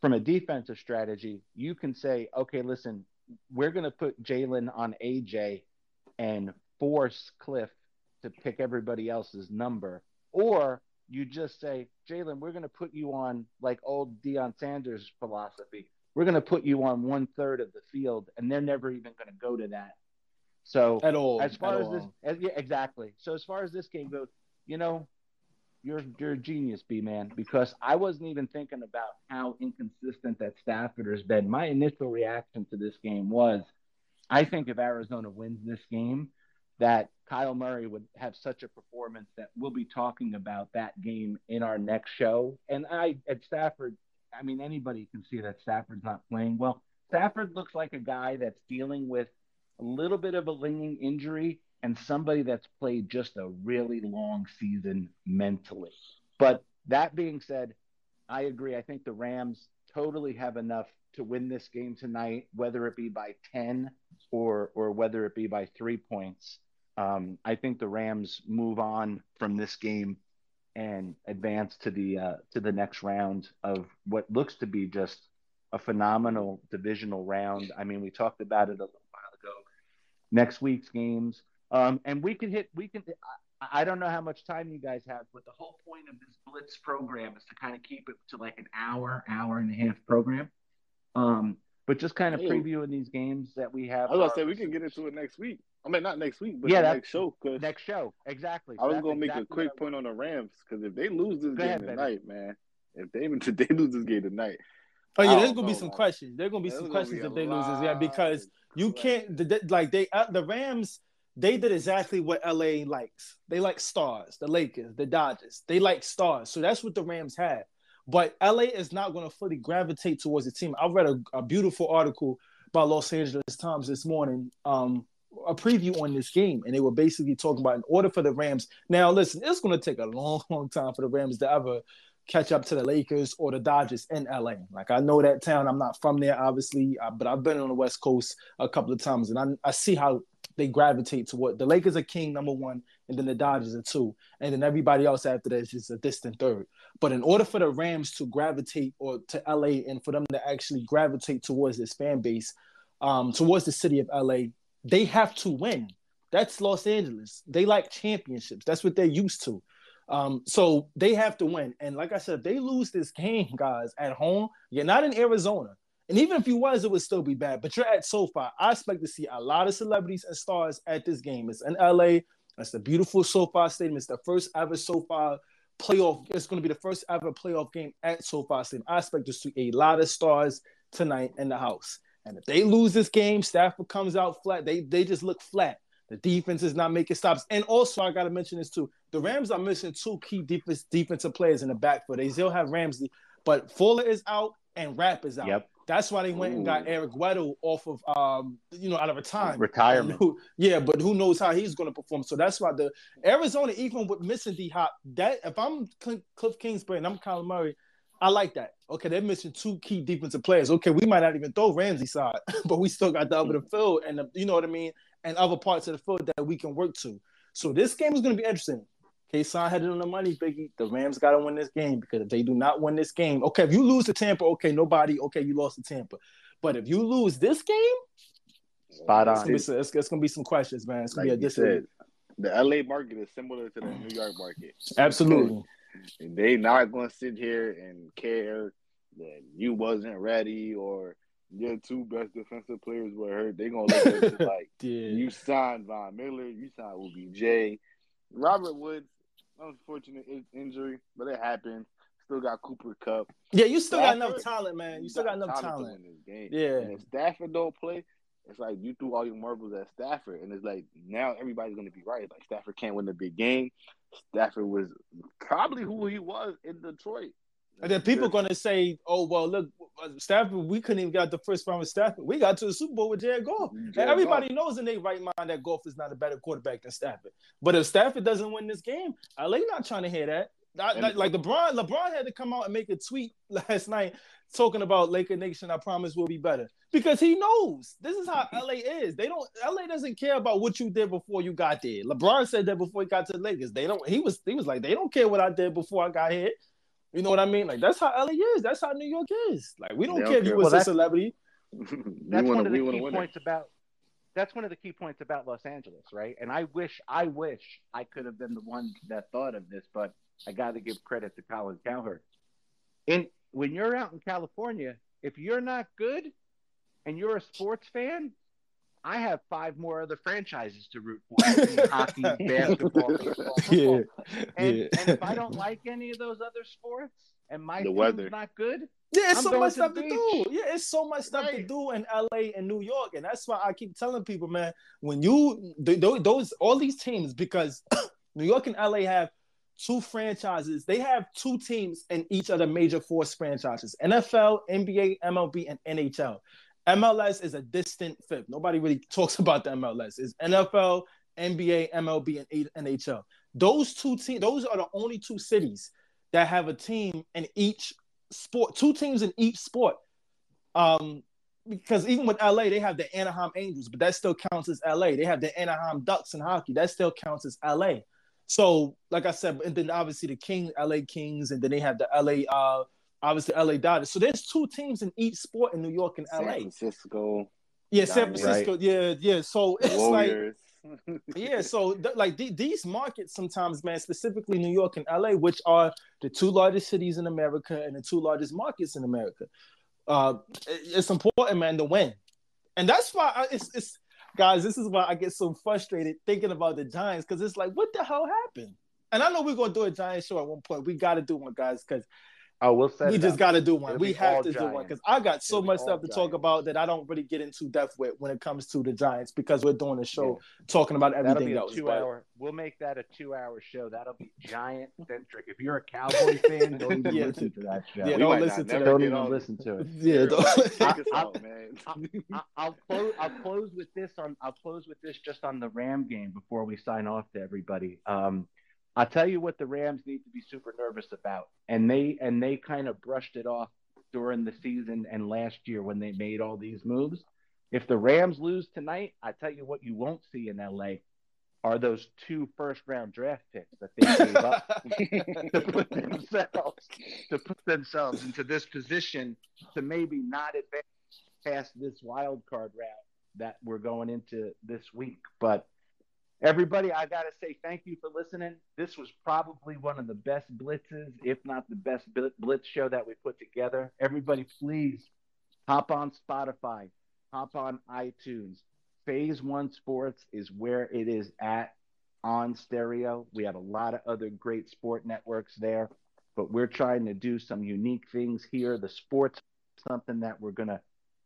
from a defensive strategy, you can say, okay, listen, we're going to put Jalen on AJ and force Cliff to pick everybody else's number, or you just say, Jalen, we're going to put you on like old Deion Sanders philosophy. We're going to put you on one third of the field, and they're never even going to go to that. So At all. as far as all. this, as, yeah, exactly. So as far as this game goes, you know, you're you're a genius, B man, because I wasn't even thinking about how inconsistent that Stafford has been. My initial reaction to this game was, I think if Arizona wins this game, that Kyle Murray would have such a performance that we'll be talking about that game in our next show. And I at Stafford, I mean anybody can see that Stafford's not playing well. Stafford looks like a guy that's dealing with a little bit of a lingering injury and somebody that's played just a really long season mentally. But that being said, I agree. I think the Rams totally have enough to win this game tonight, whether it be by 10 or or whether it be by three points. Um, I think the Rams move on from this game and advance to the uh, to the next round of what looks to be just a phenomenal divisional round. I mean, we talked about it a little while ago. Next week's games, um, and we can hit. We can. I, I don't know how much time you guys have, but the whole point of this Blitz program is to kind of keep it to like an hour, hour and a half program. Um, but just kind of previewing these games that we have. I was gonna say we can get into it next week. I mean, not next week, but Yeah, the next show. Cause next show. Exactly. I was gonna make exactly a quick point on the Rams because if they lose this Go game ahead, baby. tonight, man, if they if they lose this game tonight, Oh yeah, there's gonna be some man. questions. There's gonna be There's some gonna questions be if they lose this game because you can't the, the- like they uh, the Rams. They did exactly what LA likes. They like stars. The Lakers, the Dodgers, they like stars. So that's what the Rams had. But LA is not going to fully gravitate towards the team. I read a, a beautiful article by Los Angeles Times this morning, um, a preview on this game, and they were basically talking about in order for the Rams. Now, listen, it's going to take a long, long time for the Rams to ever catch up to the Lakers or the Dodgers in LA. Like I know that town. I'm not from there, obviously, uh, but I've been on the West Coast a couple of times, and I, I see how they gravitate toward the Lakers are king number one, and then the Dodgers are two, and then everybody else after that is just a distant third. But in order for the Rams to gravitate or to LA and for them to actually gravitate towards this fan base, um, towards the city of LA, they have to win. That's Los Angeles. They like championships. That's what they're used to. Um, so they have to win. And like I said, they lose this game, guys, at home, you're not in Arizona. And even if you was, it would still be bad. But you're at SoFi. I expect to see a lot of celebrities and stars at this game. It's in LA. It's the beautiful SoFi Stadium. It's the first ever SoFi playoff. It's going to be the first ever playoff game at SoFi Stadium. I expect to see a lot of stars tonight in the house. And if they lose this game, Stafford comes out flat. They they just look flat. The defense is not making stops. And also, I got to mention this too. The Rams are missing two key defense defensive players in the backfield. They still have Ramsey, but Fuller is out and Rapp is out. Yep. That's why they went and got Eric Weddle off of um, you know, out of retirement. Retirement. Who- yeah, but who knows how he's going to perform? So that's why the Arizona, even with missing D Hop, that if I'm Cl- Cliff Kingsbury and I'm Kyler Murray, I like that. Okay, they're missing two key defensive players. Okay, we might not even throw Ramsey side, but we still got the other field and the, you know what I mean, and other parts of the field that we can work to. So this game is going to be interesting. Kason had it on the money, Biggie. The Rams got to win this game because if they do not win this game, okay, if you lose to Tampa, okay, nobody, okay, you lost to Tampa. But if you lose this game, Spot it's on. gonna be, it's, it's gonna be some questions, man. It's gonna like be a dis- said, the LA market is similar to the New York market. Absolutely. And they not gonna sit here and care that you wasn't ready or your two best defensive players were hurt. They gonna look at it like Yeah. you signed Von Miller, you signed OBJ, Robert Woods. Unfortunate in- injury, but it happened. Still got Cooper Kupp. Yeah, you still got enough talent, man. You still got enough talent. to win this game. Yeah. And if Stafford don't play, it's like you threw all your marbles at Stafford, and it's like now everybody's gonna be right. Like Stafford can't win the big game. Stafford was probably who he was in Detroit. And then people are gonna say, "Oh well, look, Stafford, we couldn't even get the first round with Stafford. We got to the Super Bowl with Jared Goff. Jared and everybody Goff. knows in their right mind that Goff is not a better quarterback than Stafford. But if Stafford doesn't win this game, LA not trying to hear that. Not- And- like, like LeBron, LeBron had to come out and make a tweet last night talking about Laker Nation. I promise we'll be better because he knows this is how LA is. They don't. LA doesn't care about what you did before you got there. LeBron said that before he got to the Lakers. They don't. He was. He was like, they don't care what I did before I got here. You know what I mean? Like that's how LA is. That's how New York is. Like we don't They don't care if care. you Well, was a celebrity. that's wanna, one of the key win it. points about that's one of the key points about Los Angeles, right? And I wish I wish I could have been the one that thought of this, but I got to give credit to Colin Cowherd. And when you're out in California, if you're not good and you're a sports fan, I have five more other franchises to root for: hockey, basketball, baseball, football. Yeah, And, yeah. and if I don't like any of those other sports and my The team's weather. not good, Yeah, it's I'm so going much to the stuff to do. Yeah, it's so much stuff to do in LA and New York, and that's why I keep telling people, man, when you th- th- those all these teams, because New York and LA have two franchises. They have two teams in each of the major four franchises: NFL, NBA, MLB, and NHL. MLS is a distant fifth. Nobody really talks about the MLS. It's NFL, NBA, MLB, and NHL. Those two teams, those are the only two cities that have a team in each sport, two teams in each sport. Um, because even with LA, they have the Anaheim Angels, but that still counts as LA. They have the Anaheim Ducks in hockey, that still counts as LA. So, like I said, and then obviously the King, LA Kings, and then they have the LA, uh, obviously LA Dodgers. So there's two teams in each sport in New York and LA. San Francisco, Yeah, San. Francisco. Yeah, yeah. So it's like yeah, so th- like the- these markets sometimes, man, specifically New York and LA, which are the two largest cities in America and the two largest markets in America, uh, it- it's important, man, to win, and that's why I, it's it's guys. This is why I get so frustrated thinking about the Giants because it's like, what the hell happened? And I know we're gonna do a Giants show at one point. We got to do one, guys, because oh, we'll set we it just got to do one. It'll We have all to do one because I got so It'll much stuff to talk about that I don't really get into depth with when it comes to the Giants because we're doing a show talking about That'll everything be a else. two but- hour. We'll make that a two hour show. That'll be giant centric. If you're a Cowboy fan, don't even Yeah. listen to that show. Yeah, We don't might listen to never that. don't even listen to it. Yeah, don't- Check us I- out, man. I- I'll close. I'll close with this on. I'll close with this just on the Ram game before we sign off to everybody. Um, I'll tell you what the Rams need to be super nervous about, and they and they kind of brushed it off during the season and last year when they made all these moves. If the Rams lose tonight, I tell you what you won't see in LA are those two first round draft picks that they gave up to put themselves to put themselves into this position to maybe not advance past this wild card route that we're going into this week. But everybody, I gotta say thank you for listening. This was probably one of the best blitzes, if not the best blitz show that we put together. Everybody, please hop on Spotify, hop on iTunes. Phase One Sports is where it is at on stereo. We have a lot of other great sport networks there, but we're trying to do some unique things here. The sports something that we're gonna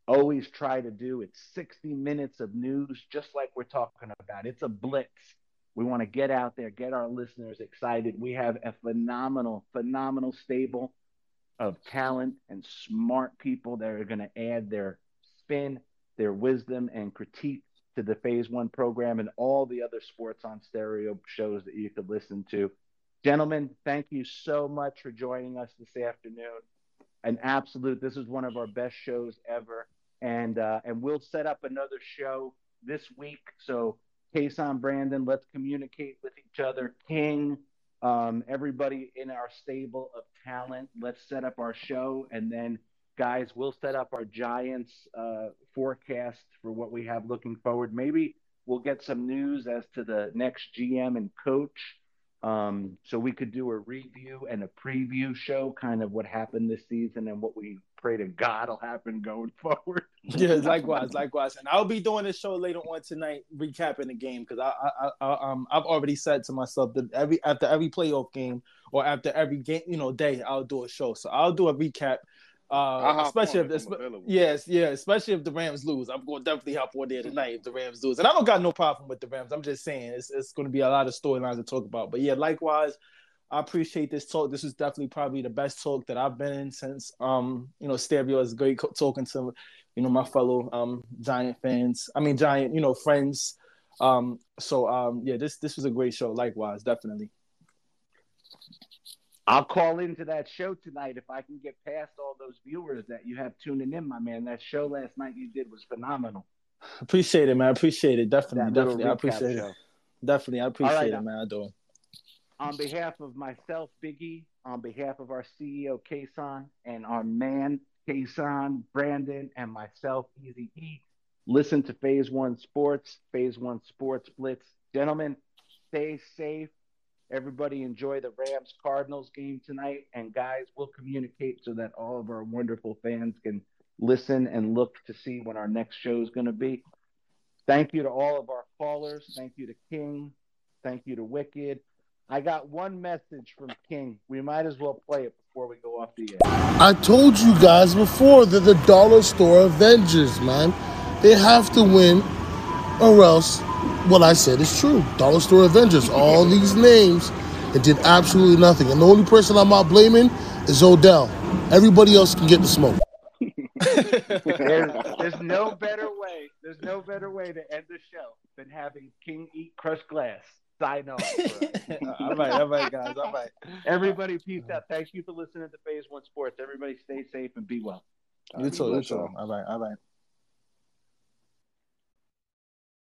always try to do. It's 60 minutes of news, just like we're talking about. It's a blitz. We want to get out there, get our listeners excited. We have a phenomenal, phenomenal stable of talent and smart people that are going to add their spin, their wisdom, and critique to the Phase One program and all the other sports on stereo shows that you could listen to. Gentlemen, thank you so much for joining us this afternoon. An absolute, this is one of our best shows ever. And uh, and we'll set up another show this week. So, Kason, Brandon, let's communicate with each other. King, um, everybody in our stable of talent, let's set up our show. And then, guys, we'll set up our Giants uh, forecast for what we have looking forward. Maybe we'll get some news as to the next GM and coach. Um, so we could do a review and a preview show, kind of what happened this season and what we pray to God will happen going forward. yeah, likewise, likewise. And I'll be doing this show later on tonight, recapping the game because I, I, I, um, I've already said to myself that every after every playoff game or after every game, you know, day, I'll do a show. So I'll do a recap Uh, especially if, if yes, yeah, especially if the Rams lose. I'm going to definitely hop on there tonight if the Rams lose. And I don't got no problem with the Rams. I'm just saying it's it's going to be a lot of storylines to talk about. But yeah, likewise, I appreciate this talk. This is definitely probably the best talk that I've been in since um you know Stereo is great talking to you know my fellow um Giant fans. I mean Giant you know friends. Um so um yeah this this was a great show. Likewise, definitely. I'll call into that show tonight if I can get past all those viewers that you have tuning in, my man. That show last night you did was phenomenal. Appreciate it, man. Appreciate it. Definitely, definitely. I appreciate show. it. Definitely, I appreciate right, it, man. I do. On behalf of myself, Biggie, on behalf of our CEO, Kason, and our man, Kason, Brandon, and myself, Easy E, listen to Phase One Sports, Phase One Sports Blitz. Gentlemen, stay safe Everybody enjoy the Rams Cardinals game tonight. And guys, we'll communicate so that all of our wonderful fans can listen and look to see when our next show is going to be. Thank you to all of our callers. Thank you to King. Thank you to Wicked. I got one message from King. We might as well play it before we go off the air. I told you guys before that the dollar store Avengers, man, they have to win or else what I said is true. Dollar Store Avengers, all these names, it did absolutely nothing. And the only person I'm not blaming is Odell. Everybody else can get the smoke. there's, there's no better way. There's no better way to end the show than having King eat crushed glass. Sign off. all right, all right, guys. All right. Everybody, peace out. Thank you for listening to Phase One Sports. Everybody, stay safe and be well. You too. You too. All right. All right.